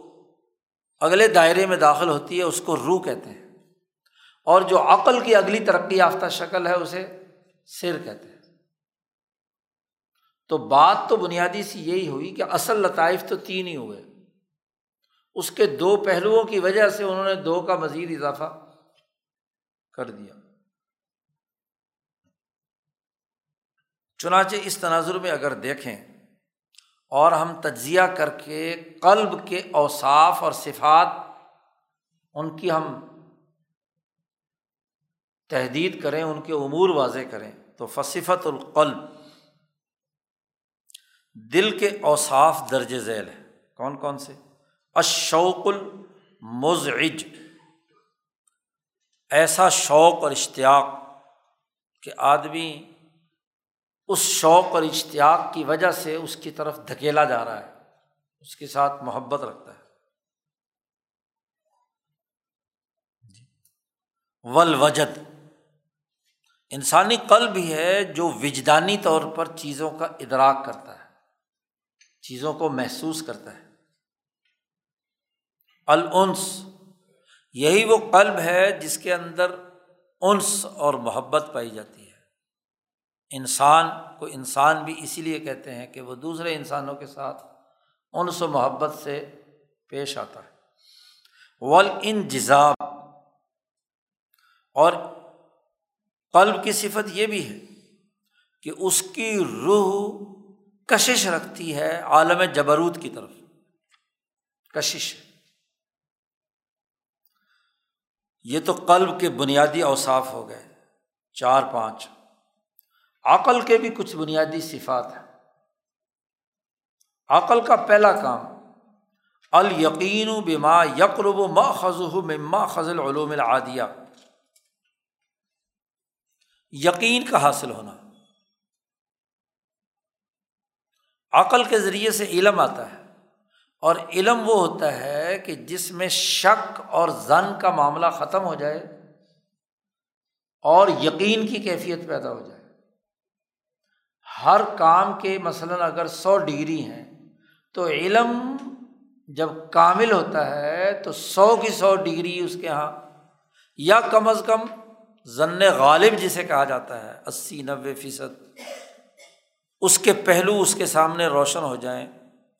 A: اگلے دائرے میں داخل ہوتی ہے، اس کو روح کہتے ہیں۔ اور جو عقل کی اگلی ترقی یافتہ شکل ہے، اسے سر کہتے ہیں۔ تو بات تو بنیادی سی یہی ہوئی کہ اصل لطائف تو تین ہی ہوئے۔ اس کے دو پہلوؤں کی وجہ سے انہوں نے دو کا مزید اضافہ کر دیا۔ چنانچہ اس تناظر میں اگر دیکھیں اور ہم تجزیہ کر کے قلب کے اوصاف اور صفات ان کی ہم تحدید کریں، ان کے امور واضح کریں۔ تو فصفت القلب دل کے اوصاف درج ذیل ہے کون کون سے؟ اشوق المزعج۔ ایسا شوق اور اشتیاق کہ آدمی اس شوق اور اشتیاق کی وجہ سے اس کی طرف دھکیلا جا رہا ہے، اس کے ساتھ محبت رکھتا ہے۔ ول وجد انسانی قلب بھی ہے جو وجدانی طور پر چیزوں کا ادراک کرتا ہے، چیزوں کو محسوس کرتا ہے۔ العنس یہی وہ قلب ہے جس کے اندر انس اور محبت پائی جاتی ہے۔ انسان کو انسان بھی اسی لیے کہتے ہیں کہ وہ دوسرے انسانوں کے ساتھ انس و محبت سے پیش آتا ہے۔ ول ان جزاب اور قلب کی صفت یہ بھی ہے کہ اس کی روح کشش رکھتی ہے عالم جبروت کی طرف۔ کشش۔ یہ تو قلب کے بنیادی اوصاف ہو گئے۔ چار پانچ۔ عقل کے بھی کچھ بنیادی صفات ہیں۔ عقل کا پہلا کام الیقین بما یقرب ما خز مما خزل علوم العادیہ۔ یقین کا حاصل ہونا۔ عقل کے ذریعے سے علم آتا ہے، اور علم وہ ہوتا ہے کہ جس میں شک اور زن کا معاملہ ختم ہو جائے اور یقین کی کیفیت پیدا ہو جائے۔ ہر کام کے مثلاً اگر سو ڈگری ہیں، تو علم جب کامل ہوتا ہے، تو سو کی سو ڈگری اس کے یہاں یا کم از کم ضن غالب جسے کہا جاتا ہے، اسی نوے فیصد اس کے پہلو اس کے سامنے روشن ہو جائیں،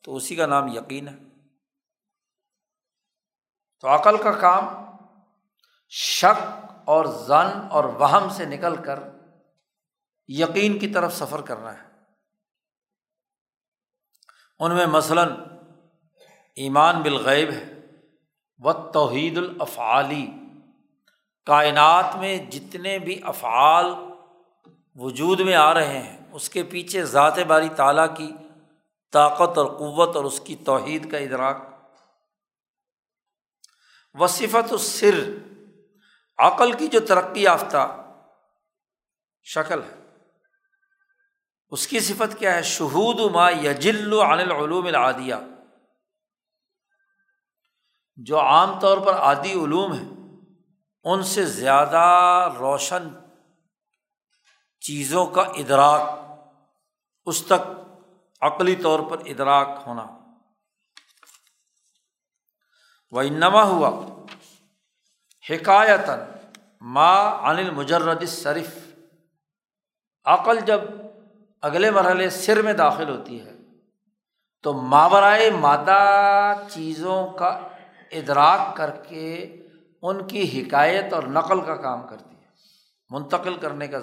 A: تو اسی کا نام یقین ہے۔ تو عقل کا کام شک اور زن اور وہم سے نکل کر یقین کی طرف سفر کرنا ہے۔ ان میں مثلاً ایمان بالغیب ہے و توحید الافعالی کائنات میں جتنے بھی افعال وجود میں آ رہے ہیں، اس کے پیچھے ذات باری تعالیٰ کی طاقت اور قوت اور اس کی توحید کا ادراک۔ وصفت السر، عقل کی جو ترقی یافتہ شکل ہے۔ اس کی صفت کیا ہے؟ شہود ما یجل عن العلوم العادیہ۔ جو عام طور پر عادی علوم ہیں، ان سے زیادہ روشن چیزوں کا ادراک، اس تک عقلی طور پر ادراک ہونا۔ وہ انما ہوا حکایت ما عن المجرد صرف عقل جب اگلے مرحلے سر میں داخل ہوتی ہے، تو ماورائے مادہ چیزوں کا ادراک کر کے ان کی حکایت اور نقل کا کام کرتی ہے، منتقل کرنے کا۔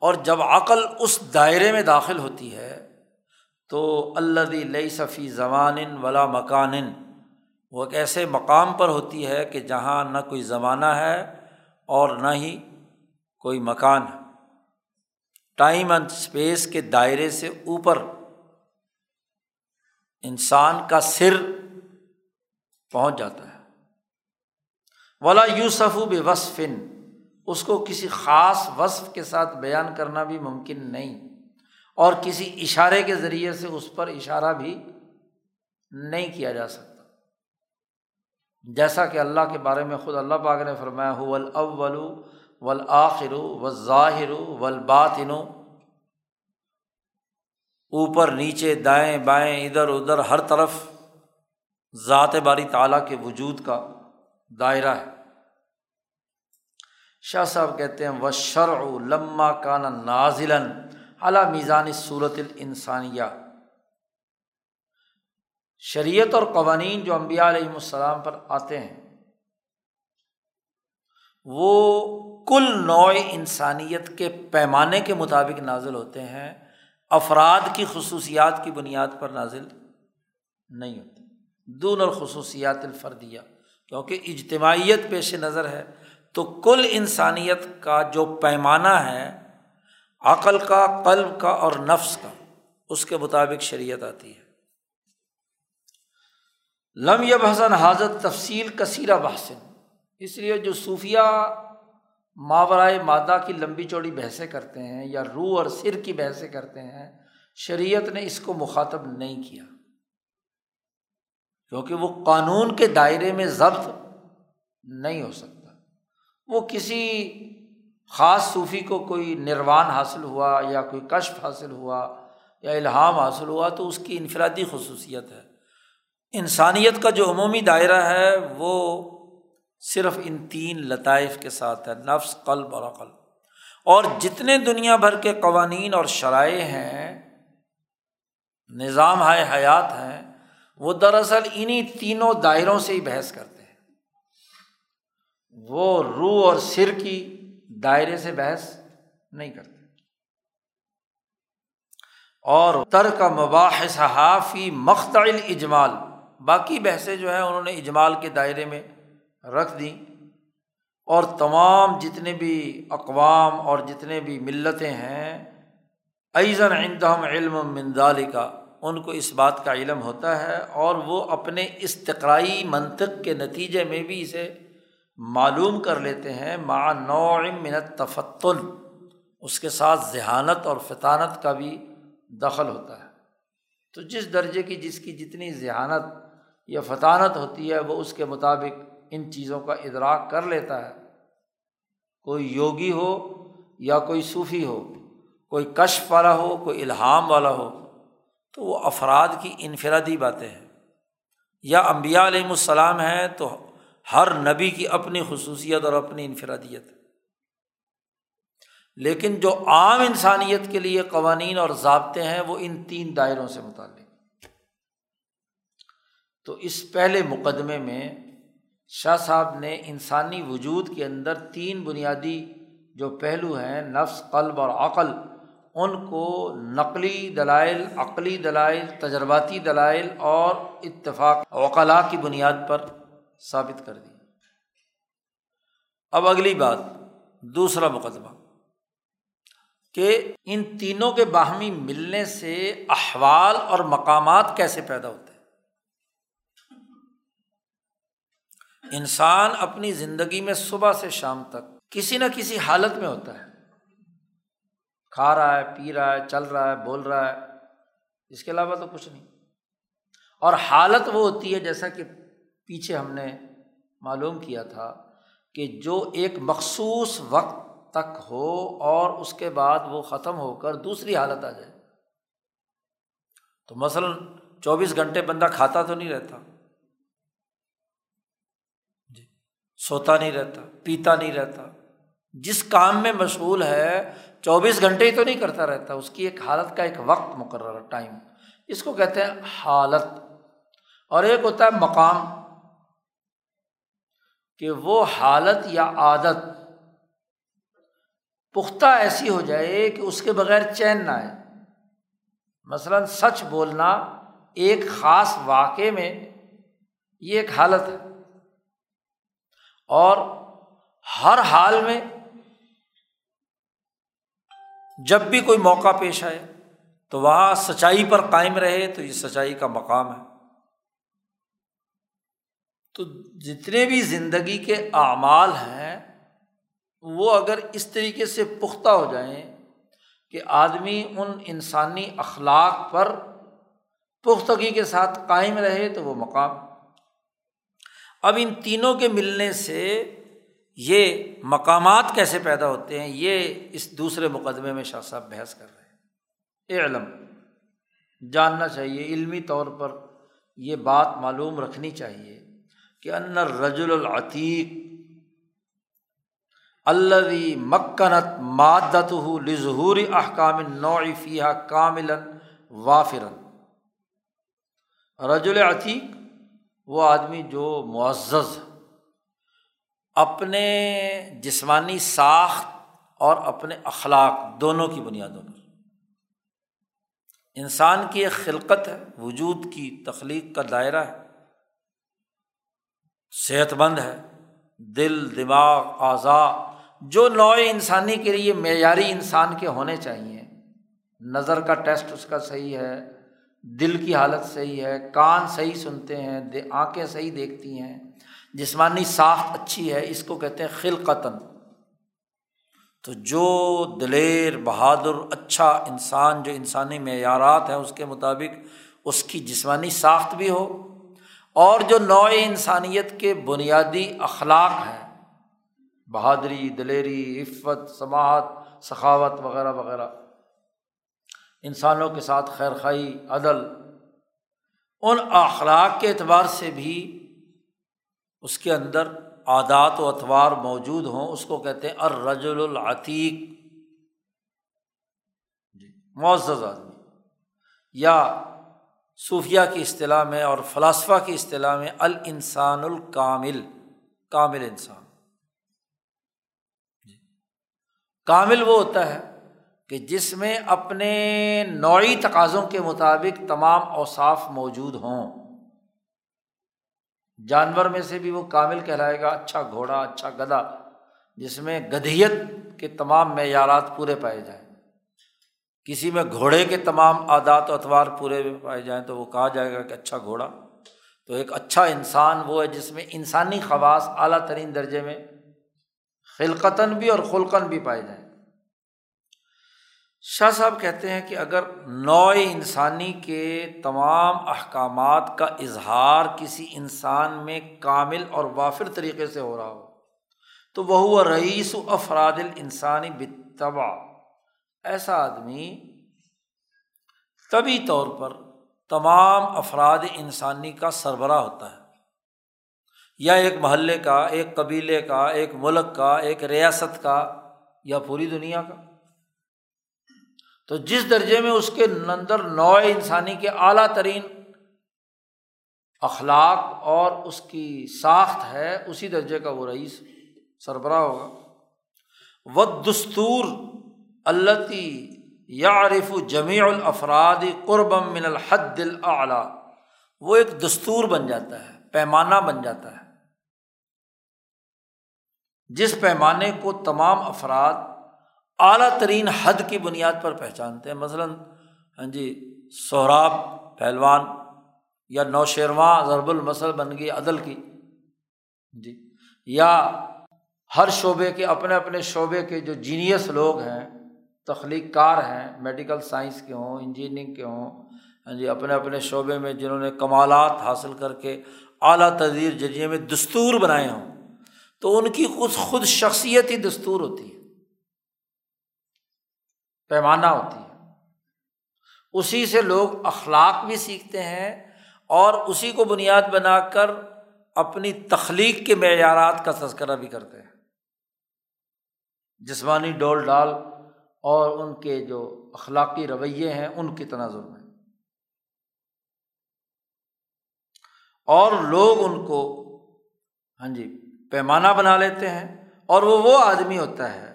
A: اور جب عقل اس دائرے میں داخل ہوتی ہے، تو اللہ لئی صفی زمان ولا مکان وہ ایک ایسے مقام پر ہوتی ہے کہ جہاں نہ کوئی زمانہ ہے اور نہ ہی کوئی مکان ہے۔ ٹائم اینڈ اسپیس کے دائرے سے اوپر انسان کا سر پہنچ جاتا ہے۔ ولا یوسف بے وصفن اس کو کسی خاص وصف کے ساتھ بیان کرنا بھی ممکن نہیں۔ اور کسی اشارے کے ذریعے سے اس پر اشارہ بھی نہیں کیا جا سکتا۔ جیسا کہ اللہ کے بارے میں خود اللہ پاک نے فرمایا ہو الاول ولآخر و ظاہر ولباطن اوپر، نیچے، دائیں بائیں، ادھر ادھر، ہر طرف ذات باری تعالیٰ کے وجود کا دائرہ ہے۔ شاہ صاحب کہتے ہیں و شرع لمہ کانا نازل اعلیٰ میزان صورت الانسانیہ شریعت اور قوانین جو امبیا علیہم السلام پر آتے ہیں، وہ کل نوع انسانیت کے پیمانے کے مطابق نازل ہوتے ہیں، افراد کی خصوصیات کی بنیاد پر نازل نہیں ہوتے۔ دون الخصوصیات الفردیہ، کیونکہ اجتماعیت پیش نظر ہے، تو کل انسانیت کا جو پیمانہ ہے، عقل کا، قلب کا اور نفس کا، اس کے مطابق شریعت آتی ہے۔ لم یب حاضر تفصیل کثیرہ بحسن اس لیے جو صوفیہ ماورائے مادہ کی لمبی چوڑی بحثیں کرتے ہیں یا روح اور سر کی بحثیں کرتے ہیں، شریعت نے اس کو مخاطب نہیں کیا۔ کیونکہ وہ قانون کے دائرے میں ضبط نہیں ہو سکتا۔ وہ کسی خاص صوفی کو کوئی نروان حاصل ہوا یا کوئی کشف حاصل ہوا یا الہام حاصل ہوا تو اس کی انفرادی خصوصیت ہے۔ انسانیت کا جو عمومی دائرہ ہے وہ صرف ان تین لطائف کے ساتھ ہے، نفس، قلب اور عقل۔ اور جتنے دنیا بھر کے قوانین اور شرائع ہیں، نظام ہائے حیات ہیں، وہ دراصل انہیں تینوں دائروں سے ہی بحث کرتے ہیں۔ وہ روح اور سر کی دائرے سے بحث نہیں کرتے۔ اور تر کا مباح صحافی مختل اجمال باقی بحثیں جو ہیں، انہوں نے اجمال کے دائرے میں رکھ دیں اور تمام جتنے بھی اقوام اور جتنے بھی ملتیں ہیں ایزن عندہم علم مندال کا ان کو اس بات کا علم ہوتا ہے اور وہ اپنے استقرائی منطق کے نتیجے میں بھی اسے معلوم کر لیتے ہیں مع نوع منت تفتل اس کے ساتھ ذہانت اور فطانت کا بھی دخل ہوتا ہے۔ تو جس درجے کی جس کی جتنی ذہانت یا فطانت ہوتی ہے، وہ اس کے مطابق ان چیزوں کا ادراک کر لیتا ہے۔ کوئی یوگی ہو یا کوئی صوفی ہو، کوئی کشف والا ہو، کوئی الہام والا ہو، تو وہ افراد کی انفرادی باتیں ہیں۔ یا امبیا علیہم السلام ہیں تو ہر نبی کی اپنی خصوصیت اور اپنی انفرادیت۔ لیکن جو عام انسانیت کے لیے قوانین اور ضابطے ہیں وہ ان تین دائروں سے متعلق۔ تو اس پہلے مقدمے میں شاہ صاحب نے انسانی وجود کے اندر تین بنیادی جو پہلو ہیں، نفس، قلب اور عقل، ان کو نقلی دلائل، عقلی دلائل، تجرباتی دلائل اور اتفاق اوقلا کی بنیاد پر ثابت کر دی۔ اب اگلی بات، دوسرا مقدمہ، کہ ان تینوں کے باہمی ملنے سے احوال اور مقامات کیسے پیدا ہوتے ہیں؟ انسان اپنی زندگی میں صبح سے شام تک کسی نہ کسی حالت میں ہوتا ہے۔ کھا رہا ہے، پی رہا ہے، چل رہا ہے، بول رہا ہے۔ اس کے علاوہ تو کچھ نہیں۔ اور حالت وہ ہوتی ہے جیسا کہ پیچھے ہم نے معلوم کیا تھا کہ جو ایک مخصوص وقت تک ہو اور اس کے بعد وہ ختم ہو کر دوسری حالت آ جائے۔ تو مثلاً چوبیس گھنٹے بندہ کھاتا تو نہیں رہتا جی سوتا نہیں رہتا، پیتا نہیں رہتا۔ جس کام میں مشغول ہے، چوبیس گھنٹے ہی تو نہیں کرتا رہتا، اس کی ایک حالت کا ایک وقت مقرر ٹائم۔ اس کو کہتے ہیں حالت۔ اور ایک ہوتا ہے مقام، کہ وہ حالت یا عادت پختہ ایسی ہو جائے کہ اس کے بغیر چین نہ آئے۔ مثلاً سچ بولنا ایک خاص واقعے میں یہ ایک حالت ہے۔ اور ہر حال میں جب بھی کوئی موقع پیش آئے تو وہاں سچائی پر قائم رہے تو یہ سچائی کا مقام ہے۔ تو جتنے بھی زندگی کے اعمال ہیں، وہ اگر اس طریقے سے پختہ ہو جائیں کہ آدمی ان انسانی اخلاق پر پختگی کے ساتھ قائم رہے تو وہ مقام اب ان تینوں کے ملنے سے یہ مقامات کیسے پیدا ہوتے ہیں، یہ اس دوسرے مقدمے میں شاہ صاحب بحث کر رہے ہیں۔ اے علم، جاننا چاہیے، علمی طور پر یہ بات معلوم رکھنی چاہیے کہ انر رج العتیق الوی مکنت مادت لظہور احکام نوعفیہ کامل وافرن رج العتیق وہ آدمی جو معزز اپنے جسمانی ساخت اور اپنے اخلاق دونوں کی بنیادوں پر۔ انسان کی ایک خلقت ہے، وجود کی تخلیق کا دائرہ ہے۔ صحت مند ہے، دل، دماغ، اعضاء، جو نوع انسانی کے لیے معیاری انسان کے ہونے چاہیے۔ نظر کا ٹیسٹ اس کا صحیح ہے دل کی حالت صحیح ہے، کان صحیح سنتے ہیں آنکھیں صحیح دیکھتی ہیں۔ جسمانی ساخت اچھی ہے، اس کو کہتے ہیں خلقتاً۔ تو جو دلیر، بہادر اچھا انسان، جو انسانی معیارات ہیں اس کے مطابق اس کی جسمانی ساخت بھی ہو، اور جو نوع انسانیت کے بنیادی اخلاق ہیں، بہادری، دلیری، عفت سماعت سخاوت وغیرہ وغیرہ۔ انسانوں کے ساتھ خیر خائی عدل، ان اخلاق کے اعتبار سے بھی اس کے اندر عادات و اتوار موجود ہوں، اس کو کہتے ہیں اررج العتیق۔ جی معزز آدمی۔ یا صوفیہ کی اصطلاح میں اور فلاسفہ کی اصطلاح میں الانسان الکامل، کامل انسان۔ جی کامل وہ ہوتا ہے کہ جس میں اپنے نوعی تقاضوں کے مطابق تمام اوصاف موجود ہوں۔ جانور میں سے بھی وہ کامل کہلائے گا اچھا گھوڑا اچھا گدا جس میں گدھیت کے تمام معیارات پورے پائے جائیں۔ کسی میں گھوڑے کے تمام عادات و اتوار پورے پائے جائیں تو وہ کہا جائے گا کہ اچھا گھوڑا۔ تو ایک اچھا انسان وہ ہے جس میں انسانی خواص اعلیٰ ترین درجے میں خلقتاً بھی اور خلقن بھی پائے جائیں۔ شاہ صاحب کہتے ہیں کہ اگر نو انسانی کے تمام احکامات کا اظہار کسی انسان میں کامل اور وافر طریقے سے ہو رہا ہو، تو وہ رئیس و افراد الانسانی بتبا ایسا آدمی طبی طور پر تمام افراد انسانی کا سربراہ ہوتا ہے۔ یا ایک محلے کا، ایک قبیلے کا، ایک ملک کا، ایک ریاست کا یا پوری دنیا کا۔ تو جس درجے میں اس کے اندر نو انسانی کے اعلیٰ ترین اخلاق اور اس کی ساخت ہے، اسی درجے کا وہ رئیس سربراہ ہوگا۔ و دستور اللہ یا جمیع الافراد قربم من الحد العلیٰ وہ ایک دستور بن جاتا ہے، پیمانہ بن جاتا ہے۔ جس پیمانے کو تمام افراد اعلیٰ ترین حد کی بنیاد پر پہچانتے ہیں۔ مثلاً ہاں جی سہراب پہلوان یا نوشیرواں ضرب المسل بن گئی عدل کی۔ جی یا ہر شعبے کے اپنے اپنے شعبے کے جو جینیس لوگ ہیں، تخلیق کار ہیں، میڈیکل سائنس کے ہوں، انجینئرنگ کے ہوں ہاں جی اپنے اپنے شعبے میں جنہوں نے کمالات حاصل کر کے اعلیٰ تدیر ججیے میں دستور بنائے ہوں، تو ان کی خود خود شخصیت ہی دستور ہوتی ہے۔ پیمانہ ہوتی ہے۔ اسی سے لوگ اخلاق بھی سیکھتے ہیں اور اسی کو بنیاد بنا کر اپنی تخلیق کے معیارات کا تذکرہ بھی کرتے ہیں۔ جسمانی ڈول ڈال اور ان کے جو اخلاقی رویے ہیں، ان کی تناظر میں۔ اور لوگ ان کو ہاں جی پیمانہ بنا لیتے ہیں اور وہ وہ آدمی ہوتا ہے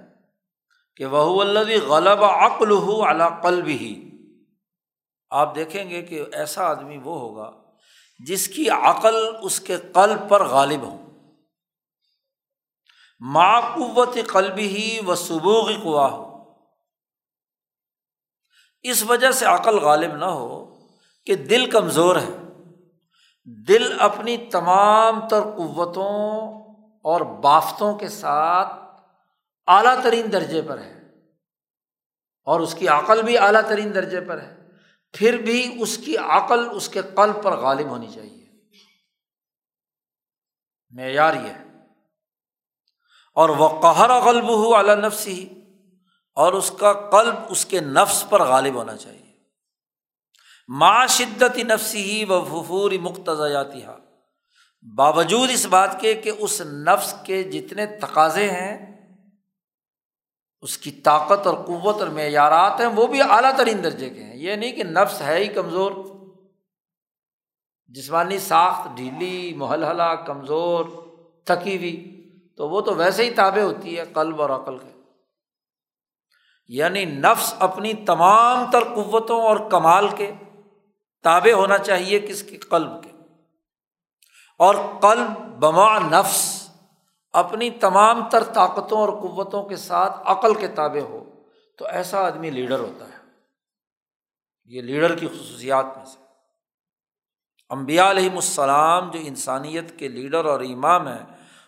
A: کہ وہ اللہ غلب عقل ہو قلب ہی آپ دیکھیں گے کہ ایسا آدمی وہ ہوگا جس کی عقل اس کے قلب پر غالب ہو۔ قوت قلب ہی و صبوغ قوا ہو اس وجہ سے عقل غالب نہ ہو کہ دل کمزور ہے۔ دل اپنی تمام تر قوتوں اور بافتوں کے ساتھ اعلیٰ ترین درجے پر ہے اور اس کی عقل بھی اعلیٰ ترین درجے پر ہے، پھر بھی اس کی عقل اس کے قلب پر غالب ہونی چاہیے۔ معیار یہ ہے۔ اور وہ قہر غلب ہو اعلیٰ نفس ہی اور اس کا قلب اس کے نفس پر غالب ہونا چاہیے۔ ماں شدت نفسی ہی و ففور مقتضیاتی ہا باوجود اس بات کے کہ اس نفس کے جتنے تقاضے ہیں اس کی طاقت اور قوت اور معیارات ہیں، وہ بھی اعلیٰ ترین درجے کے ہیں۔ یہ نہیں کہ نفس ہے ہی کمزور۔ جسمانی ساخت ڈھیلی محلحلہ کمزور، تھکی ہوئی، تو وہ تو ویسے ہی تابع ہوتی ہے قلب اور عقل کے۔ یعنی نفس اپنی تمام تر قوتوں اور کمال کے تابع ہونا چاہیے کس کے قلب کے۔ اور قلب بما نفس۔ اپنی تمام تر طاقتوں اور قوتوں کے ساتھ عقل کے تابع ہو، تو ایسا آدمی لیڈر ہوتا ہے۔ یہ لیڈر کی خصوصیات میں سے۔ امبیا علیہم السلام جو انسانیت کے لیڈر اور امام ہیں،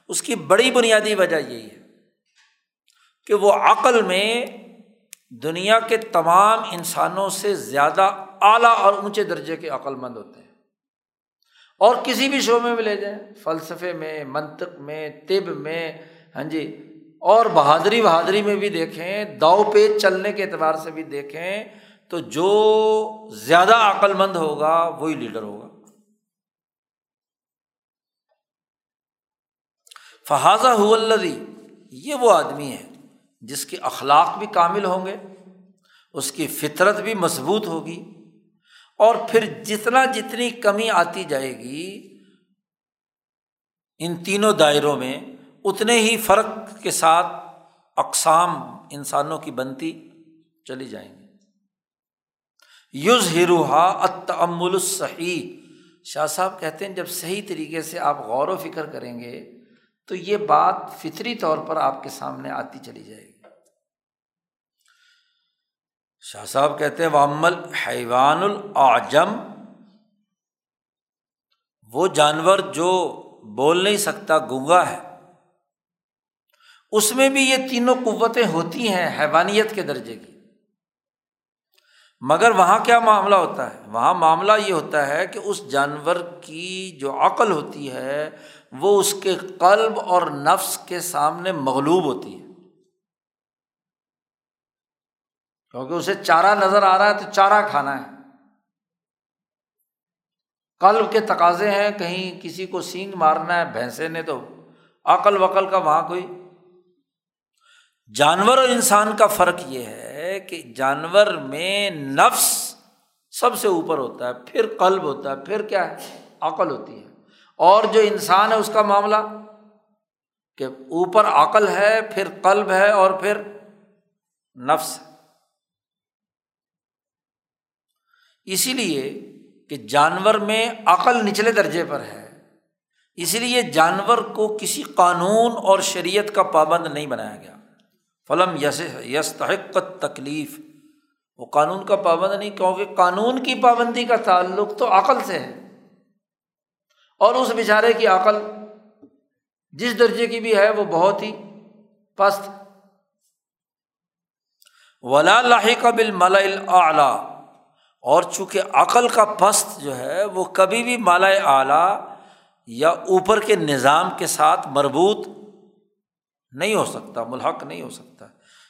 A: اس کی بڑی بنیادی وجہ یہی ہے کہ وہ عقل میں دنیا کے تمام انسانوں سے زیادہ اعلیٰ اور اونچے درجے کے عقل مند ہوتے ہیں۔ اور کسی بھی شعبے میں لے جائیں۔ فلسفے میں، منطق میں، طب میں ہاں جی اور بہادری بہادری میں بھی دیکھیں، داؤ پیچ چلنے کے اعتبار سے بھی دیکھیں، تو جو زیادہ عقل مند ہوگا، وہی لیڈر ہوگا۔ فہذا الدی یہ وہ آدمی ہے جس کے اخلاق بھی کامل ہوں گے، اس کی فطرت بھی مضبوط ہوگی اور پھر جتنا جتنی کمی آتی جائے گی، ان تینوں دائروں میں اتنے ہی فرق کے ساتھ اقسام انسانوں کی بنتی چلی جائیں گی۔ یوز ہروہا اتمل الصحیح۔ شاہ صاحب کہتے ہیں، جب صحیح طریقے سے آپ غور و فکر کریں گے تو یہ بات فطری طور پر آپ کے سامنے آتی چلی جائے گی۔ شاہ صاحب کہتے ہیں وامل حیوان العجم وہ جانور جو بول نہیں سکتا گنگا ہے۔ اس میں بھی یہ تینوں قوتیں ہوتی ہیں حیوانیت کے درجے کی۔ مگر وہاں کیا معاملہ ہوتا ہے؟ وہاں معاملہ یہ ہوتا ہے کہ اس جانور کی جو عقل ہوتی ہے، وہ اس کے قلب اور نفس کے سامنے مغلوب ہوتی ہے۔ کیونکہ اسے چارہ نظر آ رہا ہے تو چارہ کھانا ہے۔ قلب کے تقاضے ہیں، کہیں کسی کو سینگ مارنا ہے، بھینسے نے تو عقل وقل کا وہاں کوئی۔ جانور اور انسان کا فرق یہ ہے کہ جانور میں نفس سب سے اوپر ہوتا ہے، پھر قلب ہوتا ہے، پھر کیا ہے؟ عقل ہوتی ہے۔ اور جو انسان ہے، اس کا معاملہ کہ اوپر عقل ہے، پھر قلب ہے اور پھر نفس ہے۔ اسی لیے کہ جانور میں عقل نچلے درجے پر ہے، اسی لیے جانور کو کسی قانون اور شریعت کا پابند نہیں بنایا گیا۔ فلم یس، یستحق تکلیف وہ قانون کا پابند نہیں، کیونکہ قانون کی پابندی کا تعلق تو عقل سے ہے۔ اور اس بیچارے کی عقل جس درجے کی بھی ہے، وہ بہت ہی پست۔ ولا لاحق بل ملا اور چونکہ عقل کا پست جو ہے وہ کبھی بھی مالا اعلیٰ یا اوپر کے نظام کے ساتھ مربوط نہیں ہو سکتا، ملحق نہیں ہو سکتا۔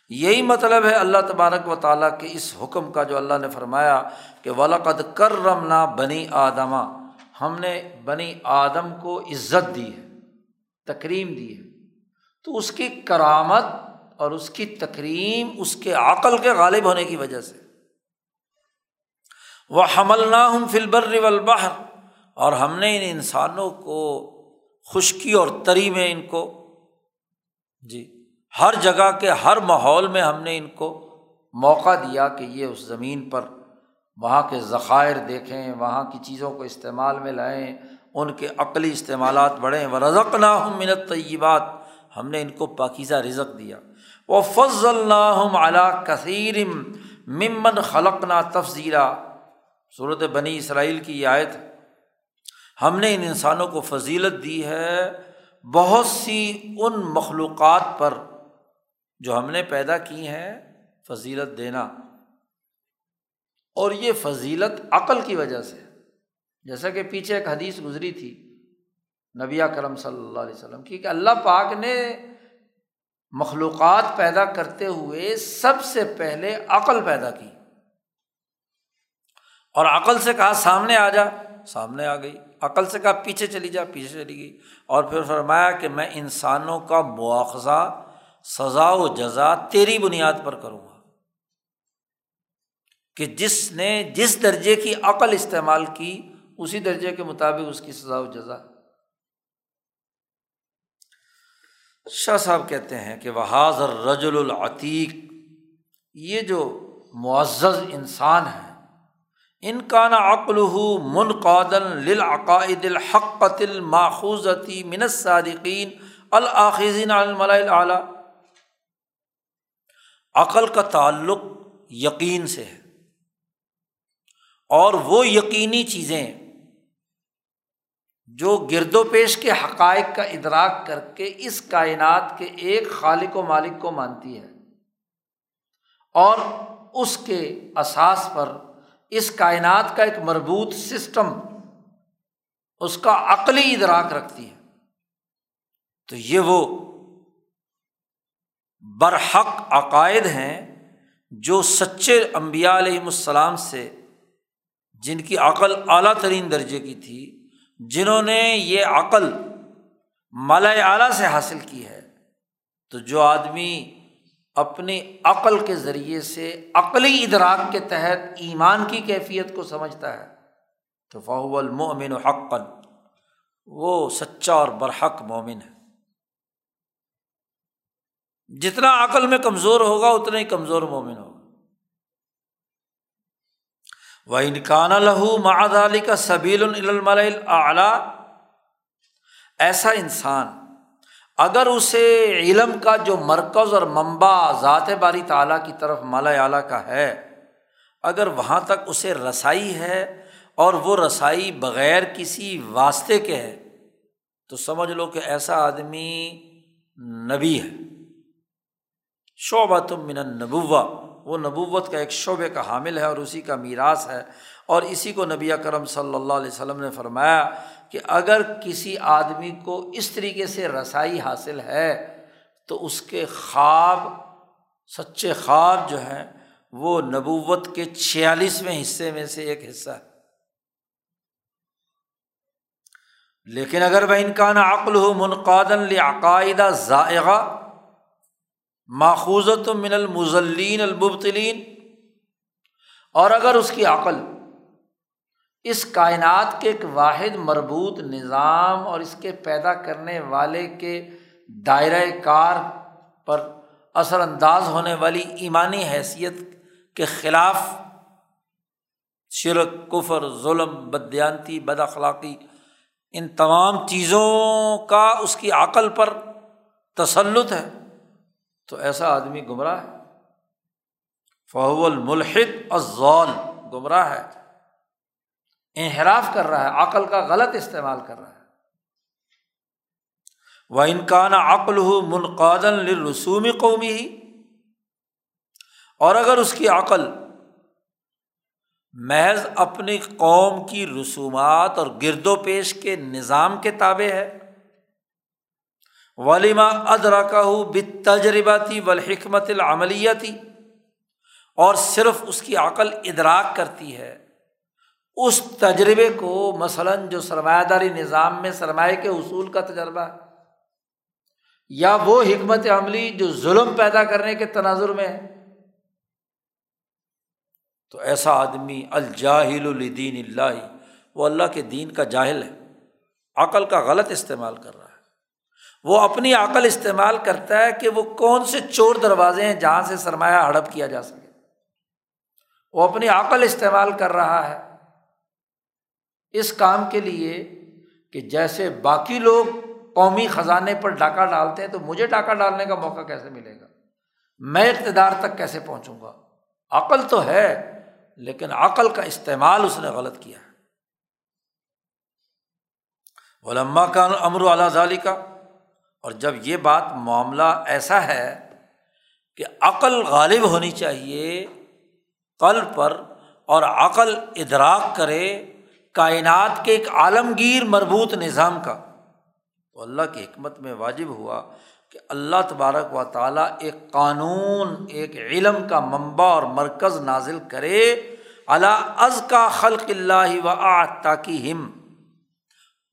A: یہی مطلب ہے اللہ تبارک و تعالیٰ کے اس حکم کا جو اللہ نے فرمایا کہ ولاقد کر رمنا بنی آدما ہم نے بنی آدم کو عزت دی ہے، تکریم دی ہے۔ تو اس کی کرامت اور اس کی تکریم اس کے عقل کے غالب ہونے کی وجہ سے۔ وہ حمل نہ ہوں فلبر والبحر۔ اور ہم نے ان انسانوں کو خشکی اور تری میں ان کو جی ہر جگہ کے ہر ماحول میں ہم نے ان کو موقع دیا کہ یہ اس زمین پر وہاں کے ذخائر دیکھیں، وہاں کی چیزوں کو استعمال میں لائیں، ان کے عقلی استعمالات بڑھیں۔ وہ رزق نہ ہوں منت طیبات ہم نے ان کو پاکیزہ رزق دیا۔ وہ فضل نہ ہم اعلیٰ کثیر ممن خلق نہ تفضیلا صورت بنی اسرائیل کی یہ آیت، ہم نے ان انسانوں کو فضیلت دی ہے بہت سی ان مخلوقات پر جو ہم نے پیدا کی ہیں، فضیلت دینا۔ اور یہ فضیلت عقل کی وجہ سے۔ جیسا کہ پیچھے ایک حدیث گزری تھی نبی کرم صلی اللہ علیہ وسلم کی کہ اللہ پاک نے مخلوقات پیدا کرتے ہوئے سب سے پہلے عقل پیدا کی۔ اور عقل سے کہا سامنے آ جا، سامنے آ گئی۔ عقل سے کہا پیچھے چلی جا، پیچھے چلی گئی۔ اور پھر فرمایا کہ میں انسانوں کا مواخذہ، سزا و جزا تیری بنیاد پر کروں گا۔ کہ جس نے جس درجے کی عقل استعمال کی، اسی درجے کے مطابق اس کی سزا و جزا۔ شاہ صاحب کہتے ہیں کہ وہ حاضر رجل العتیق، یہ جو معزز انسان ہے ان کا نا عقل من قادن للعقائد الحقت الماخوذتی من صادقین الآخذین الملا عقل کا تعلق یقین سے ہے۔ اور وہ یقینی چیزیں جو گرد و پیش کے حقائق کا ادراک کر کے اس کائنات کے ایک خالق و مالک کو مانتی ہے اور اس کے اساس پر اس کائنات کا ایک مربوط سسٹم اس کا عقلی ادراک رکھتی ہے۔ تو یہ وہ برحق عقائد ہیں جو سچے امبیا علیہم السلام سے جن کی عقل اعلیٰ ترین درجے کی تھی، جنہوں نے یہ عقل مالا اعلیٰ سے حاصل کی ہے۔ تو جو آدمی اپنی عقل کے ذریعے سے، عقلی ادراک کے تحت ایمان کی کیفیت کو سمجھتا ہے۔ تو فہو المومن و وہ سچا اور برحق مومن ہے۔ جتنا عقل میں کمزور ہوگا، اتنا ہی کمزور مومن ہوگا۔ و انکان لہو معد علی کا سبیل اعلیٰ ایسا انسان اگر اسے علم کا جو مرکز اور منبع ذات باری تعالیٰ کی طرف مالا اعلیٰ کا ہے، اگر وہاں تک اسے رسائی ہے اور وہ رسائی بغیر کسی واسطے کے ہے، تو سمجھ لو کہ ایسا آدمی نبی ہے۔ شعبہ تم من نبوا وہ نبوت کا ایک شعبے کا حامل ہے اور اسی کا میراث ہے۔ اور اسی کو نبی کرم صلی اللہ علیہ وسلم نے فرمایا کہ اگر کسی آدمی کو اس طریقے سے رسائی حاصل ہے، تو اس کے خواب، سچے خواب جو ہیں، وہ نبوت کے چھیالیسویں حصے میں سے ایک حصہ ہے۔ لیکن اگر وہ انکان عقل ہو منقادن عقائدہ ذائقہ ماخوذت من المزلین المبتلین اور اگر اس کی عقل اس کائنات کے ایک واحد مربوط نظام اور اس کے پیدا کرنے والے کے دائرۂ کار پر اثر انداز ہونے والی ایمانی حیثیت کے خلاف شرک، کفر، ظلم بدیانتی بد اخلاقی ان تمام چیزوں کا اس کی عقل پر تسلط ہے۔ تو ایسا آدمی گمراہ ہے۔ فہو الملحد ازول گمراہ ہے۔ انحراف کر رہا ہے، عقل کا غلط استعمال کر رہا ہے۔ وہ انکان عقل ہو منقادن رسومی قومی ہی اور اگر اس کی عقل محض اپنی قوم کی رسومات اور گرد و پیش کے نظام کے تابع ہے ولیمہ ادرا کا بت تجرباتی والحکمت العملیتی اور صرف اس کی عقل ادراک کرتی ہے۔ اس تجربے کو مثلاً جو سرمایہ داری نظام میں سرمایہ کے اصول کا تجربہ ہے یا وہ حکمت عملی جو ظلم پیدا کرنے کے تناظر میں ہے۔ تو ایسا آدمی الجاہل الدین اللہ، وہ اللہ کے دین کا جاہل ہے، عقل کا غلط استعمال کر رہا ہے۔ وہ اپنی عقل استعمال کرتا ہے کہ وہ کون سے چور دروازے ہیں جہاں سے سرمایہ ہڑپ کیا جا سکے۔ وہ اپنی عقل استعمال کر رہا ہے۔ اس کام کے لیے کہ جیسے باقی لوگ قومی خزانے پر ڈاکہ ڈالتے ہیں تو مجھے ڈاکہ ڈالنے کا موقع کیسے ملے گا؟ میں اقتدار تک کیسے پہنچوں گا؟ عقل تو ہے، لیکن عقل کا استعمال اس نے غلط کیا ہے۔ علما کا امر اعلیٰ ظالی کا اور جب یہ بات معاملہ ایسا ہے کہ عقل غالب ہونی چاہیے قل پر اور عقل ادراک کرے کائنات کے ایک عالمگیر مربوط نظام کا۔ تو اللہ کی حکمت میں واجب ہوا کہ اللہ تبارک و تعالیٰ ایک قانون، ایک علم کا منبع اور مرکز نازل کرے۔ اللہ از کا خلق اللہ و تاکہ ہم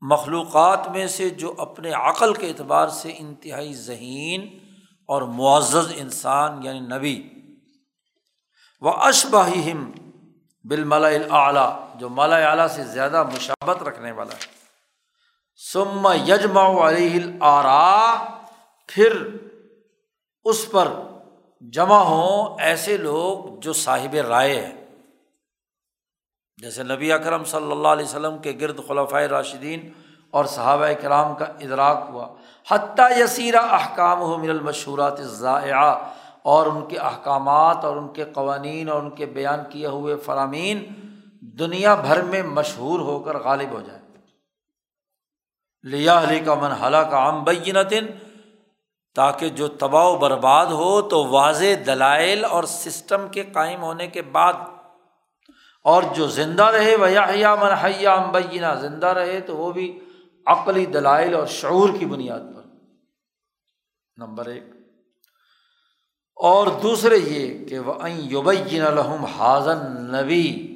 A: مخلوقات میں سے جو اپنے عقل کے اعتبار سے انتہائی ذہین اور معزز انسان یعنی نبی۔ و اشبہ ہم بالملا اعلیٰ جو مالا اعلیٰ سے زیادہ مشابت رکھنے والا ہے۔ سما یجما علیہ آرا پھر اس پر جمع ہوں ایسے لوگ جو صاحب رائے ہیں۔ جیسے نبی اکرم صلی اللہ علیہ وسلم کے گرد خلفۂ راشدین اور صحابہ کرام کا ادراک ہوا۔ حتیٰ یسیرہ احکام ہو من المشہورات ضائع اور ان کے احکامات اور ان کے قوانین اور ان کے بیان کیے ہوئے فرامین دنیا بھر میں مشہور ہو کر غالب ہو جائے۔ لیا علی کا من حلا کا عام بینتن تاکہ جو تباہ و برباد ہو تو واضح دلائل اور سسٹم کے قائم ہونے کے بعد، اور جو زندہ رہے وہ یا من حیا امبینہ زندہ رہے تو وہ بھی عقلی دلائل اور شعور کی بنیاد پر۔ نمبر ایک۔ اور دوسرے یہ کہ وہ یوبین الحم حاضن نبی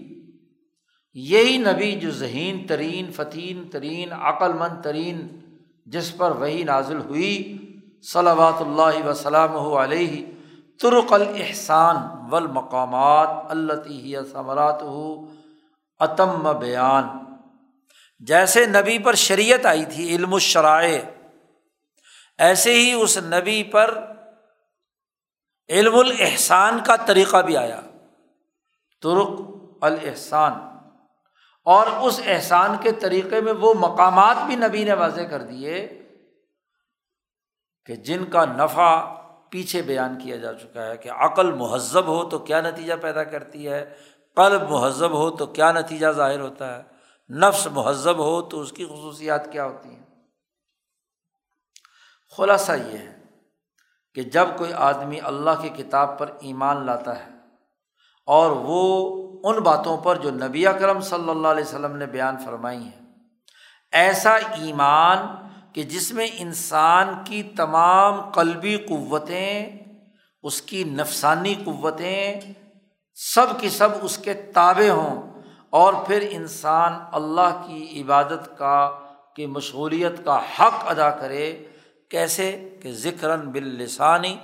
A: یہی نبی جو ذہین ترین، فتین ترین، عقل مند ترین، جس پر وہی نازل ہوئی صلابات اللہ وسلم علیہ ترق الحسان و المقامات اللہ ثمرات ہو عتم بیان۔ جیسے نبی پر شریعت آئی تھی، علم الشرائع، ایسے ہی اس نبی پر علم الحسان کا طریقہ بھی آیا۔ ترک الحسان اور اس احسان کے طریقے میں وہ مقامات بھی نبی نے واضح کر دیے کہ جن کا نفع پیچھے بیان کیا جا چکا ہے کہ عقل مہذب ہو تو کیا نتیجہ پیدا کرتی ہے، قلب مہذب ہو تو کیا نتیجہ ظاہر ہوتا ہے، نفس مہذب ہو تو اس کی خصوصیات کیا ہوتی ہیں۔ خلاصہ یہ ہے کہ جب کوئی آدمی اللہ کی کتاب پر ایمان لاتا ہے اور وہ ان باتوں پر جو نبی اکرم صلی اللہ علیہ وسلم نے بیان فرمائی ہیں، ایسا ایمان کہ جس میں انسان کی تمام قلبی قوتیں، اس کی نفسانی قوتیں سب کی سب اس کے تابع ہوں اور پھر انسان اللہ کی عبادت کا کہ مشغولیت کا حق ادا کرے کیسے کہ ذکر بال لسانی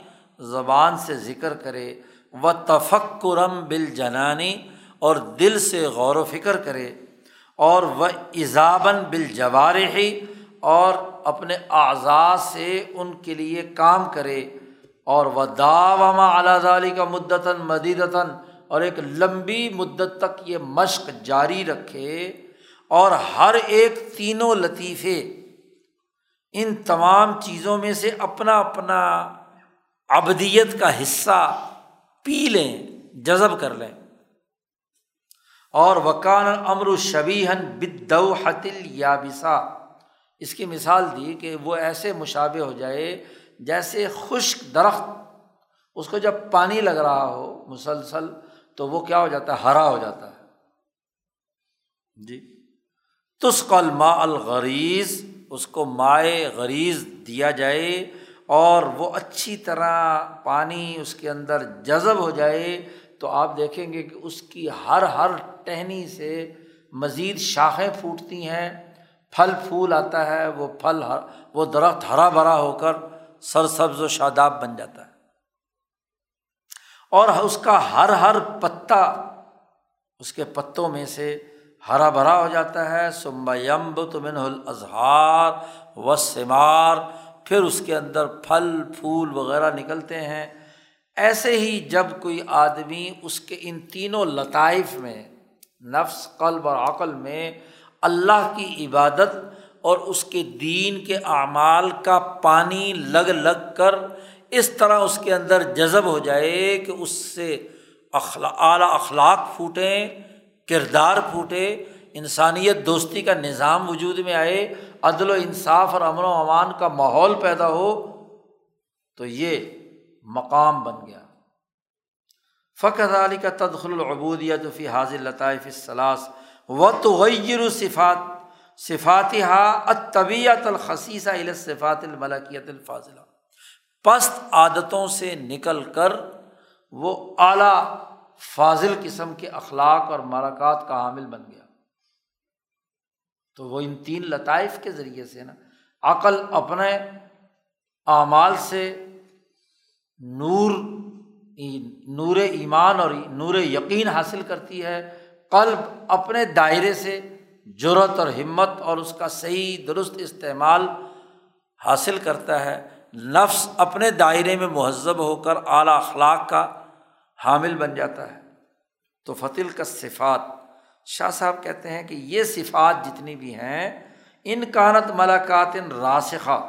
A: زبان سے ذکر کرے و تفکرم بال جنانی اور دل سے غور و فکر کرے، اور وہ ایزابن بال اور اپنے اعضاء سے ان کے لیے کام کرے، اور وہ داوما اعلیٰ علی کا مدتاً مدیدتاً اور ایک لمبی مدت تک یہ مشق جاری رکھے، اور ہر ایک تینوں لطیفے ان تمام چیزوں میں سے اپنا اپنا ابدیت کا حصہ پی لیں، جذب کر لیں۔ اور وکان امر شبیہن بدو حتل یا بسا اس کی مثال دی کہ وہ ایسے مشابے ہو جائے جیسے خشک درخت، اس کو جب پانی لگ رہا ہو مسلسل تو وہ کیا ہو جاتا ہے؟ ہرا ہو جاتا ہے۔ جی۔ تس ما الغریض اس کو مائع غریض دیا جائے اور وہ اچھی طرح پانی اس کے اندر جذب ہو جائے، تو آپ دیکھیں گے کہ اس کی ہر ہر ٹہنی سے مزید شاخیں پھوٹتی ہیں، پھل پھول آتا ہے، وہ پھل ہر، وہ درخت ہرا بھرا ہو کر سر سبز و شاداب بن جاتا ہے۔ اور اس کا ہر ہر پتا، اس کے پتوں میں سے ہرا بھرا ہو جاتا ہے سمبا یمب تو من الاظہار و سمار پھر اس کے اندر پھل، پھول وغیرہ نکلتے ہیں۔ ایسے ہی جب کوئی آدمی اس کے ان تینوں لطائف میں، نفس، قلب اور عقل میں اللہ کی عبادت اور اس کے دین کے اعمال کا پانی لگ لگ کر اس طرح اس کے اندر جذب ہو جائے کہ اس سے اخلا، اعلیٰ اخلاق پھوٹیں۔ کردار پھوٹے، انسانیت دوستی کا نظام وجود میں آئے، عدل و انصاف اور امن و امان کا ماحول پیدا ہو، تو یہ مقام بن گیا۔ فخر علی کا تدخل العبودیت فی حاضر لطائف الصلاث و تو صفات صفات ہا طبیعت الخصیصہ الصفات الملکیت الفاظلہ پست عادتوں سے نکل کر وہ اعلیٰ فاضل قسم کے اخلاق اور مراکات کا حامل بن گیا۔ تو وہ ان تین لطائف کے ذریعے سے نا، عقل اپنے اعمال سے نور نور ایمان اور نور یقین حاصل کرتی ہے۔ قلب اپنے دائرے سے جرت اور ہمت اور اس کا صحیح درست استعمال حاصل کرتا ہے۔ نفس اپنے دائرے میں مہذب ہو کر اعلیٰ اخلاق کا حامل بن جاتا ہے۔ تو فتل کا صفات، شاہ صاحب کہتے ہیں کہ یہ صفات جتنی بھی ہیں، ان کانت ملاقات راسخہ،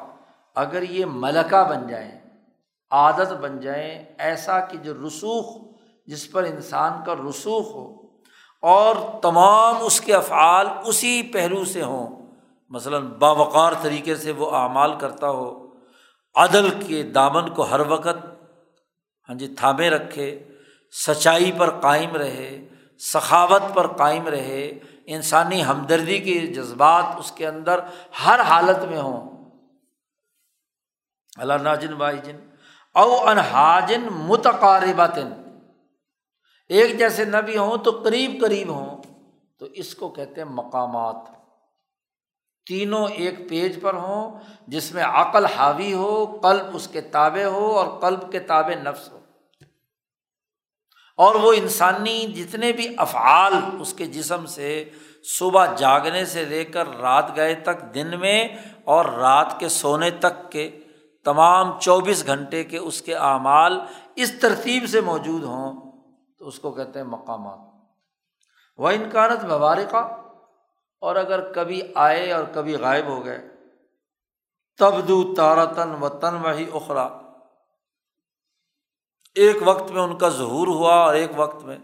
A: اگر یہ ملکہ بن جائیں، عادت بن جائیں، ایسا کہ جو رسوخ، جس پر انسان کا رسوخ ہو، اور تمام اس کے افعال اسی پہلو سے ہوں، مثلاً باوقار طریقے سے وہ اعمال کرتا ہو، عدل کے دامن کو ہر وقت ہاں جی تھامے رکھے سچائی پر قائم رہے، سخاوت پر قائم رہے، انسانی ہمدردی کے جذبات اس کے اندر ہر حالت میں ہوں۔ اللہ ناجن بائی جن او انہاجن متقارباتن ایک جیسے نبی ہوں تو قریب قریب ہوں، تو اس کو کہتے ہیں مقامات۔ تینوں ایک پیج پر ہوں، جس میں عقل حاوی ہو، قلب اس کے تابع ہو اور قلب کے تابع نفس ہو۔ اور وہ انسانی جتنے بھی افعال اس کے جسم سے صبح جاگنے سے لے کر رات گئے تک دن میں اور رات کے سونے تک کے تمام چوبیس گھنٹے کے اس کے اعمال اس ترتیب سے موجود ہوں، تو اس کو کہتے ہیں مقامات۔ وہ انکانت مبارکہ اور اگر کبھی آئے اور کبھی غائب ہو گئے، تبدو تارا تن و تن وہی اخرا ایک وقت میں ان کا ظہور ہوا اور ایک وقت میں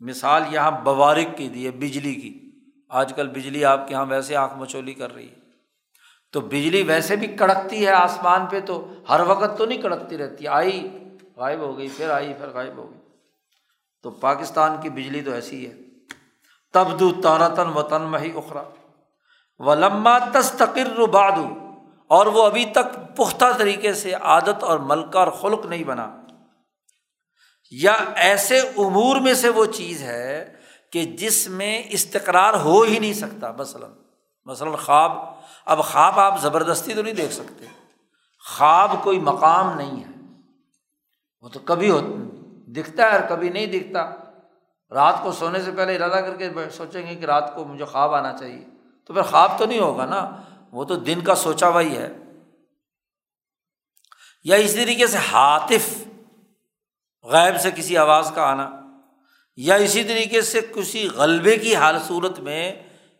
A: مثال یہاں بوارک کی دی ہے، بجلی کی۔ آج کل بجلی آپ کے یہاں ویسے آنکھ مچولی کر رہی ہے۔ تو بجلی ویسے بھی کڑکتی ہے آسمان پہ تو ہر وقت تو نہیں کڑکتی رہتی۔ آئی، غائب ہو گئی، پھر آئی، پھر غائب ہو گئی۔ تو پاکستان کی بجلی تو ایسی ہے۔ تبدو تارتن وطن مہی اخرا۔ و لمبا تستقر بادو اور وہ ابھی تک پختہ طریقے سے عادت اور ملکہ اور خلق نہیں بنا۔ یا ایسے امور میں سے وہ چیز ہے کہ جس میں استقرار ہو ہی نہیں سکتا، مثلاً مثلاً خواب۔ اب خواب آپ زبردستی تو نہیں دیکھ سکتے۔ خواب کوئی مقام نہیں ہے۔ وہ تو کبھی دکھتا ہے اور کبھی نہیں دکھتا۔ رات کو سونے سے پہلے ارادہ کر کے سوچیں گے کہ رات کو مجھے خواب آنا چاہیے۔ تو پھر خواب تو نہیں ہوگا نا۔ وہ تو دن کا سوچا ہوا ہی ہے۔ یا اس طریقے سے ہاتف غائب سے کسی آواز کا آنا یا اسی طریقے سے کسی غلبے کی حال صورت میں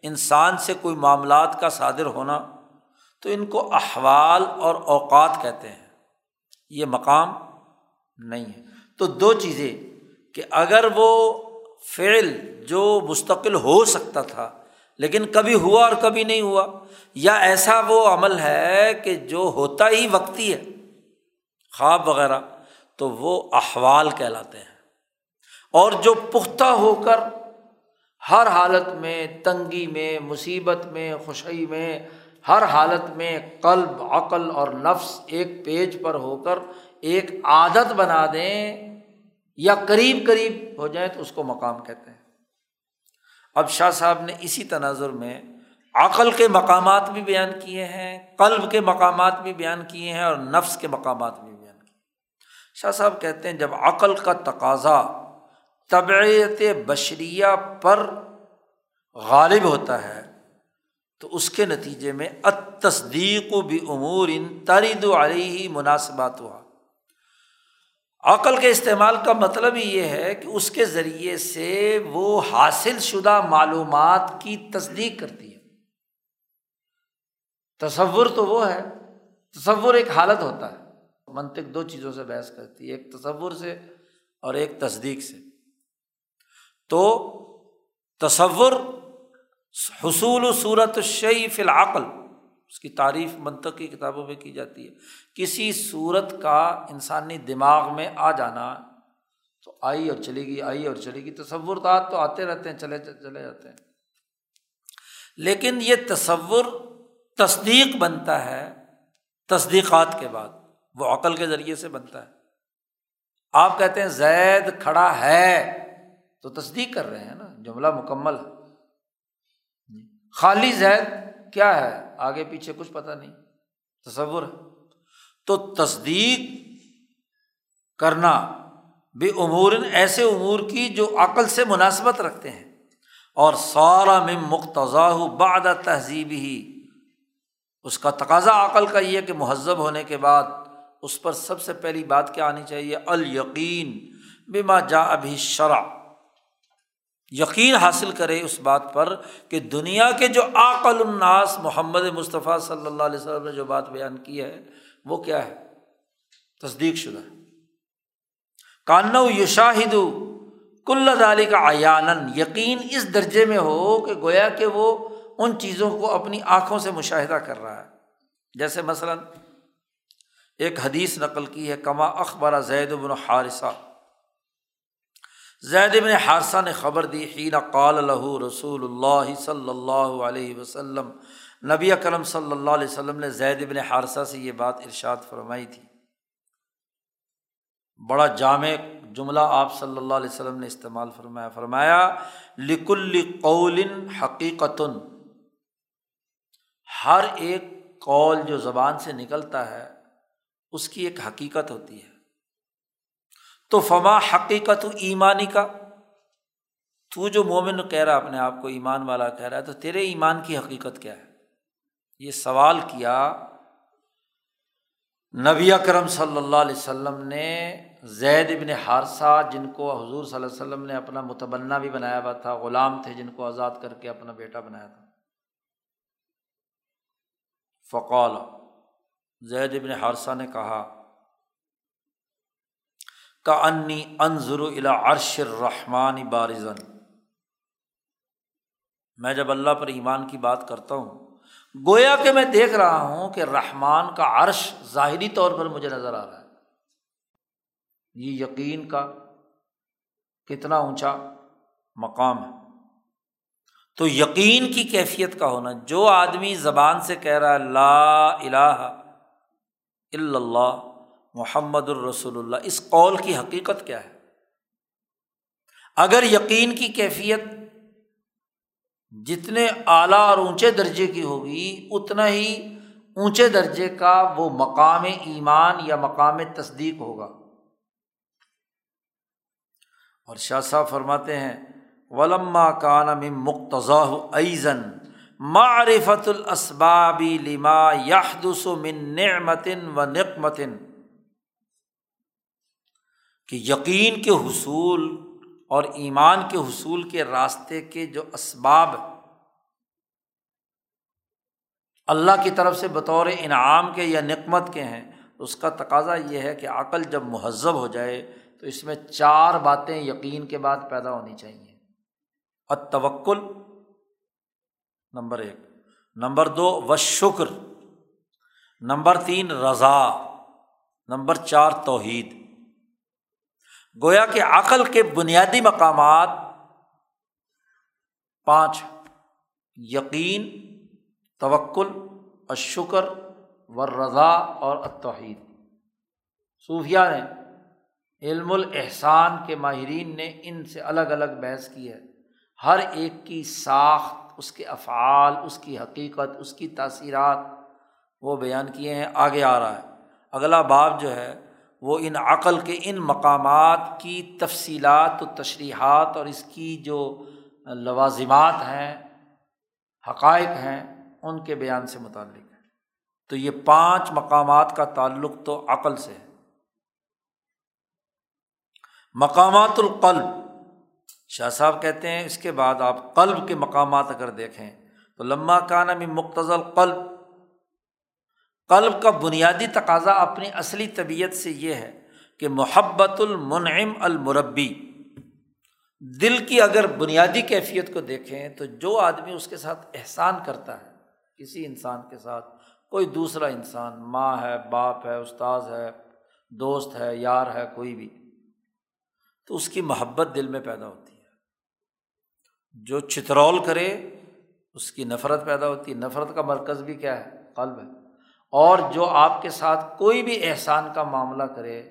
A: انسان سے کوئی معاملات کا صادر ہونا، تو ان کو احوال اور اوقات کہتے ہیں۔ یہ مقام نہیں ہے۔ تو دو چیزیں کہ اگر وہ فعل جو مستقل ہو سکتا تھا، لیکن کبھی ہوا اور کبھی نہیں ہوا، یا ایسا وہ عمل ہے کہ جو ہوتا ہی وقتی ہے، خواب وغیرہ تو وہ احوال کہلاتے ہیں۔ اور جو پختہ ہو کر ہر حالت میں تنگی میں، مصیبت میں، خوشی میں، ہر حالت میں قلب، عقل اور نفس ایک پیج پر ہو کر ایک عادت بنا دیں یا قریب قریب ہو جائیں تو اس کو مقام کہتے ہیں۔ اب شاہ صاحب نے اسی تناظر میں عقل کے مقامات بھی بیان کیے ہیں، قلب کے مقامات بھی بیان کیے ہیں اور نفس کے مقامات بھی شاہ صاحب کہتے ہیں جب عقل کا تقاضا طبعیت بشریہ پر غالب ہوتا ہے، تو اس کے نتیجے میں تصدیق و بھی امور ان ترید علیہ مناسبات ہوا عقل کے استعمال کا مطلب ہی یہ ہے کہ اس کے ذریعے سے وہ حاصل شدہ معلومات کی تصدیق کرتی ہے۔ تصور تو وہ ہے، تصور ایک حالت ہوتا ہے۔ منطق دو چیزوں سے بحث کرتی ہے، ایک تصور سے اور ایک تصدیق سے۔ تو تصور حصول صورت فی العقل، اس کی تعریف منطق کی کتابوں میں کی جاتی ہے۔ کسی صورت کا انسانی دماغ میں آ جانا تو آئی اور چلے گی آئی اور چلے گی تصور تو آتے رہتے ہیں، چلے چلے جاتے ہیں۔ لیکن یہ تصور تصدیق بنتا ہے تصدیقات کے بعد۔ وہ عقل کے ذریعے سے بنتا ہے۔ آپ کہتے ہیں زید کھڑا ہے، تو تصدیق کر رہے ہیں نا، جملہ مکمل ہے۔ خالی زید کیا ہے؟ آگے پیچھے کچھ پتہ نہیں۔ تصور ہے۔ تو تصدیق کرنا بے امور، ایسے امور کی جو عقل سے مناسبت رکھتے ہیں۔ اور سارا میں مقتضا بعد تہذیب ہی۔ اس کا تقاضا عقل کا یہ کہ مہذب ہونے کے بعد اس پر سب سے پہلی بات کیا آنی چاہیے؟ الیقین بما جا ابھی شرع یقین حاصل کرے اس بات پر کہ دنیا کے جو عقل الناس محمد مصطفیٰ صلی اللہ علیہ وسلم نے جو بات بیان کی ہے، وہ کیا ہے؟ تصدیق شدہ۔ کان یشاہد کل دالی کا آیان یقین اس درجے میں ہو کہ گویا کہ وہ ان چیزوں کو اپنی آنکھوں سے مشاہدہ کر رہا ہے۔ جیسے مثلاً ایک حدیث نقل کی ہے، کما اخبار زید بن حارثہ۔ زید بن حارثہ نے خبر دی، حین قال لہو رسول اللہ صلی اللہ علیہ وسلم، نبی اکرم صلی اللہ علیہ وسلم نے زید بن حارثہ سے یہ بات ارشاد فرمائی تھی۔ بڑا جامع جملہ آپ صلی اللہ علیہ وسلم نے استعمال فرمایا۔ فرمایا، لکل قول حقیقت ہر ایک قول جو زبان سے نکلتا ہے اس کی ایک حقیقت ہوتی ہے۔ تو فما حقیقت ایمانی کا تو جو مومن کہہ رہا اپنے آپ کو ایمان والا کہہ رہا ہے، تو تیرے ایمان کی حقیقت کیا ہے؟ یہ سوال کیا، نبی اکرم صلی اللہ علیہ وسلم نے زید ابن حارثہ، جن کو حضور صلی اللہ علیہ وسلم نے اپنا متبنہ بھی بنایا ہوا تھا، غلام تھے جن کو آزاد کر کے اپنا بیٹا بنایا تھا۔ فقول زید ابن حارثہ نے کہا کا انی انضر الا عرش الرحمٰن بارزن. میں جب اللہ پر ایمان کی بات کرتا ہوں، گویا کہ میں دیکھ رہا ہوں کہ رحمان کا عرش ظاہری طور پر مجھے نظر آ رہا ہے۔ یہ یقین کا کتنا اونچا مقام ہے۔ تو یقین کی کیفیت کا ہونا، جو آدمی زبان سے کہہ رہا ہے، لا الہ اللہ محمد الرسول اللہ۔ اس قول کی حقیقت کیا ہے؟ اگر یقین کی کیفیت جتنے اعلیٰ اور اونچے درجے کی ہوگی، اتنا ہی اونچے درجے کا وہ مقام ایمان یا مقام تصدیق ہوگا۔ اور شاہ صاحب فرماتے ہیں، ولما کان مقتضا ایزن معرفت الاسبابی لما یحدس من نعمتن و نقمتن کہ یقین کے حصول اور ایمان کے حصول کے راستے کے جو اسباب اللہ کی طرف سے بطور انعام کے یا نقمت کے ہیں، اس کا تقاضا یہ ہے کہ عقل جب مہذب ہو جائے تو اس میں چار باتیں یقین کے بعد پیدا ہونی چاہیے۔ اتوکل نمبر ایک۔ نمبر دو و شکر نمبر تین، رضا۔ نمبر چار، توحید۔ گویا کہ عقل کے بنیادی مقامات پانچ، یقین، توکل اشکر و رضا اور اتوحید صوفیہ نے علم الاحسان کے ماہرین نے ان سے الگ الگ بحث کی ہے۔ ہر ایک کی ساخت اس کے افعال، اس کی حقیقت، اس کی تاثیرات وہ بیان کیے ہیں، آگے آ رہا ہے۔ اگلا باب جو ہے، وہ ان عقل کے ان مقامات کی تفصیلات و تشریحات اور اس کی جو لوازمات ہیں، حقائق ہیں، ان کے بیان سے متعلق ہے۔ تو یہ پانچ مقامات کا تعلق تو عقل سے ہے۔ مقامات القلب شاہ صاحب کہتے ہیں اس کے بعد آپ قلب کے مقامات اگر دیکھیں تو لمہ کانا میں مختصل قلب قلب کا بنیادی تقاضا اپنی اصلی طبیعت سے یہ ہے کہ محبت المنعم المربی، دل کی اگر بنیادی کیفیت کو دیکھیں تو جو آدمی اس کے ساتھ احسان کرتا ہے، کسی انسان کے ساتھ، کوئی دوسرا انسان، ماں ہے، باپ ہے، استاذ ہے، دوست ہے، یار ہے، کوئی بھی، تو اس کی محبت دل میں پیدا ہوتی ہے۔ جو چترول کرے، اس کی نفرت پیدا ہوتی ہے۔ نفرت کا مرکز بھی کیا ہے؟ قلب ہے۔ اور جو آپ کے ساتھ کوئی بھی احسان کا معاملہ کرے،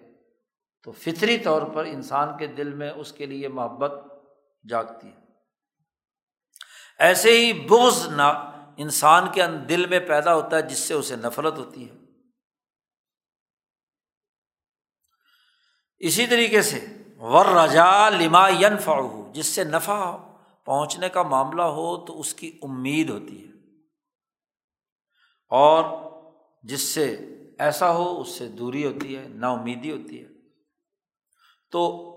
A: تو فطری طور پر انسان کے دل میں اس کے لیے محبت جاگتی ہے۔ ایسے ہی بغض نہ انسان کے دل میں پیدا ہوتا ہے، جس سے اسے نفرت ہوتی ہے۔ اسی طریقے سے ور رجا لما ینفع جس سے نفع پہنچنے کا معاملہ ہو تو اس کی امید ہوتی ہے۔ اور جس سے ایسا ہو، اس سے دوری ہوتی ہے، نا امیدی ہوتی ہے۔ تو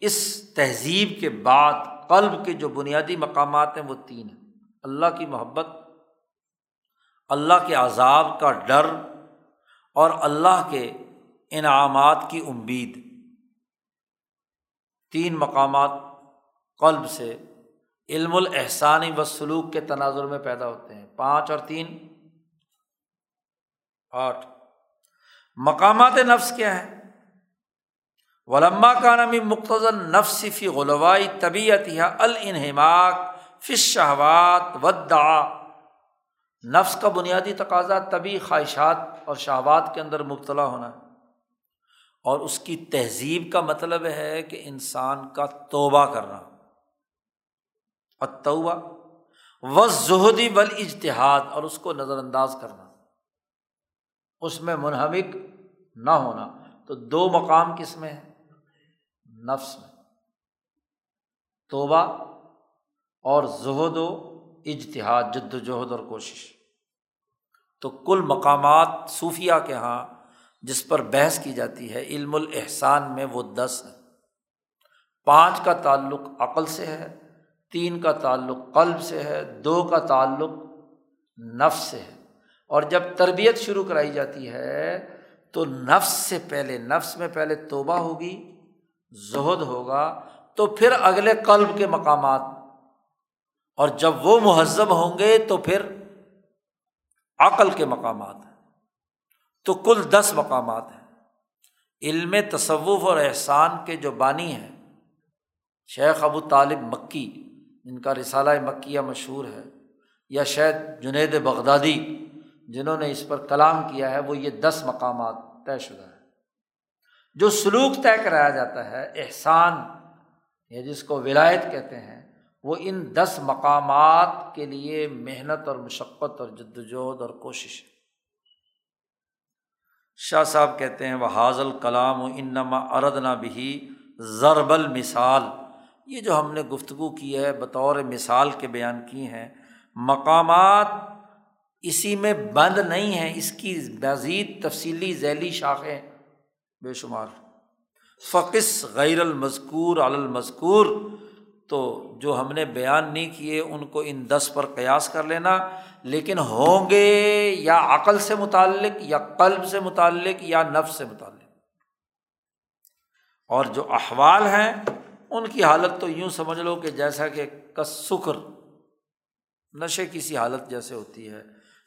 A: اس تہذیب کے بعد قلب کے جو بنیادی مقامات ہیں، وہ تین ہیں۔ اللہ کی محبت، اللہ کے عذاب کا ڈر، اور اللہ کے انعامات کی امید۔ تین مقامات قلب سے علم الاحسانی و سلوک کے تناظر میں پیدا ہوتے ہیں۔ پانچ اور تین۔ آٹھ۔ مقامات نفس کیا ہے ولما کا نامی مختصر نفصفی غلوائی طبیعت یا الانحماق فش شہوات ودا نفس کا بنیادی تقاضا طبی خواہشات اور شہوات کے اندر مبتلا ہونا۔ ہے اور اس کی تہذیب کا مطلب ہے کہ انسان کا توبہ کرنا۔ اتوبہ و زہدی بل اجتہاد اور اس کو نظر انداز کرنا۔ اس میں منہمک نہ ہونا۔ تو دو مقام کس میں ہے نفس میں۔ توبہ اور زہد و اجتہاد، جد و جہد اور کوشش۔ تو کل مقامات صوفیہ کے یہاں جس پر بحث کی جاتی ہے، علم الاحسان میں وہ دس ہے پانچ کا تعلق عقل سے ہے۔ تین کا تعلق قلب سے ہے، دو کا تعلق نفس سے ہے۔ اور جب تربیت شروع کرائی جاتی ہے، تو نفس سے پہلے، نفس میں پہلے توبہ ہوگی، زہد ہوگا، تو پھر اگلے قلب کے مقامات۔ اور جب وہ مہذب ہوں گے، تو پھر عقل کے مقامات تو کل دس مقامات ہیں۔ علم تصوف اور احسان کے جو بانی ہیں، شیخ ابو طالب مکی جن کا رسالہ مکیہ مشہور ہے، یا شاید جنید بغدادی جنہوں نے اس پر کلام کیا ہے، وہ یہ دس مقامات طے شدہ ہے جو سلوک طے کرایا جاتا ہے، احسان، یا جس کو ولایت کہتے ہیں، وہ ان دس مقامات کے لیے محنت اور مشقت اور جد وجہد اور کوشش ہے۔ شاہ صاحب کہتے ہیں وہ حاضل کلام و انما اردنا بھی ضربل مثال یہ جو ہم نے گفتگو کی ہے، بطور مثال کے بیان کی ہیں، مقامات اسی میں بند نہیں ہیں، اس کی مزید تفصیلی ذیلی شاخیں بے شمار۔ فقص غیر المذکور المذکور، تو جو ہم نے بیان نہیں کیے، ان کو ان دس پر قیاس کر لینا۔ لیکن ہوں گے یا عقل سے متعلق، یا قلب سے متعلق، یا نفس سے متعلق۔ اور جو احوال ہیں ان کی حالت تو یوں سمجھ لو کہ جیسا کہ کس سکر نشے کی سی حالت جیسے ہوتی ہے،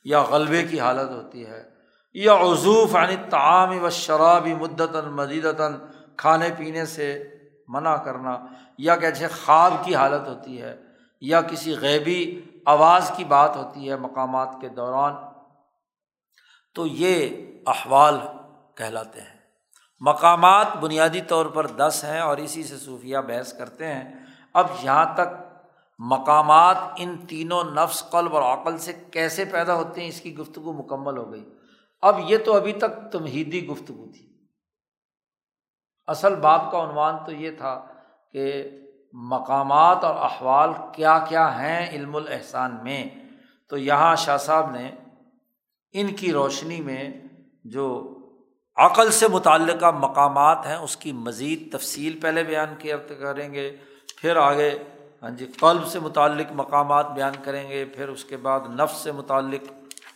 A: یا غلبے کی حالت ہوتی ہے، یا عضوف یعنی تعام و شرابی مدتاً مدیدتاً کھانے پینے سے منع کرنا، یا کیسے خواب کی حالت ہوتی ہے، یا کسی غیبی آواز کی بات ہوتی ہے مقامات کے دوران، تو یہ احوال کہلاتے ہیں۔ مقامات بنیادی طور پر دس ہیں اور اسی سے صوفیہ بحث کرتے ہیں۔ اب یہاں تک مقامات ان تینوں نفس، قلب اور عقل سے کیسے پیدا ہوتے ہیں، اس کی گفتگو مکمل ہو گئی۔ اب یہ تو ابھی تک تمہیدی گفتگو تھی۔ اصل باب کا عنوان تو یہ تھا کہ مقامات اور احوال کیا کیا ہیں علم الاحسان میں۔ تو یہاں شاہ صاحب نے ان کی روشنی میں جو عقل سے متعلقہ مقامات ہیں، اس کی مزید تفصیل پہلے بیان کیا کریں گے، پھر آگے ہاں جی قلب سے متعلق مقامات بیان کریں گے، پھر اس کے بعد نفس سے متعلق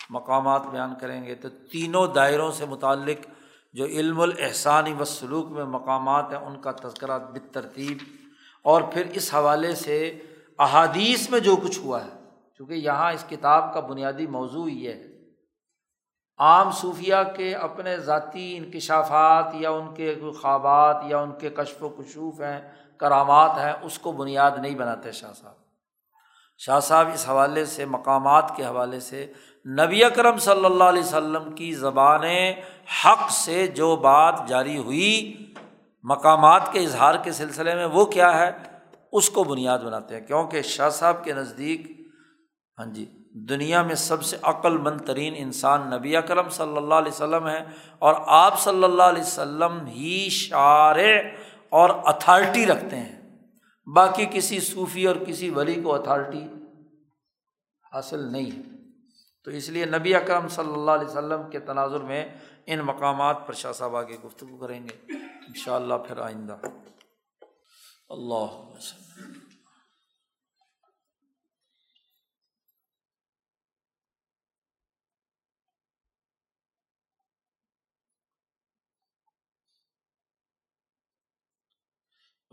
A: مقامات بیان کریں گے۔ تو تینوں دائروں سے متعلق جو علم الاحسانی و سلوک میں مقامات ہیں، ان کا تذکرہ بترتیب اور پھر اس حوالے سے احادیث میں جو کچھ ہوا ہے، چونکہ یہاں اس کتاب کا بنیادی موضوع یہ ہے۔ عام صوفیہ کے اپنے ذاتی انکشافات یا ان کے خوابات یا ان کے کشف و کشوف ہیں، کرامات ہیں، اس کو بنیاد نہیں بناتے شاہ صاحب۔ شاہ صاحب اس حوالے سے، مقامات کے حوالے سے نبی اکرم صلی اللہ علیہ وسلم کی زبان حق سے جو بات جاری ہوئی، مقامات کے اظہار کے سلسلے میں، وہ کیا ہے؟ اس کو بنیاد بناتے ہیں۔ کیونکہ شاہ صاحب کے نزدیک ہاں جی دنیا میں سب سے عقل مند ترین انسان نبی اکرم صلی اللہ علیہ وسلم ہے اور آپ صلی اللہ علیہ وسلم ہی شعر اور اتھارٹی رکھتے ہیں۔ باقی کسی صوفی اور کسی ولی کو اتھارٹی حاصل نہیں۔ ہے تو اس لیے نبی اکرم صلی اللہ علیہ وسلم کے تناظر میں ان مقامات پر شاہ صاحب آگے گفتگو کریں گے۔ ان شاء اللہ پھر آئندہ۔ اللہ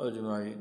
A: اجمائی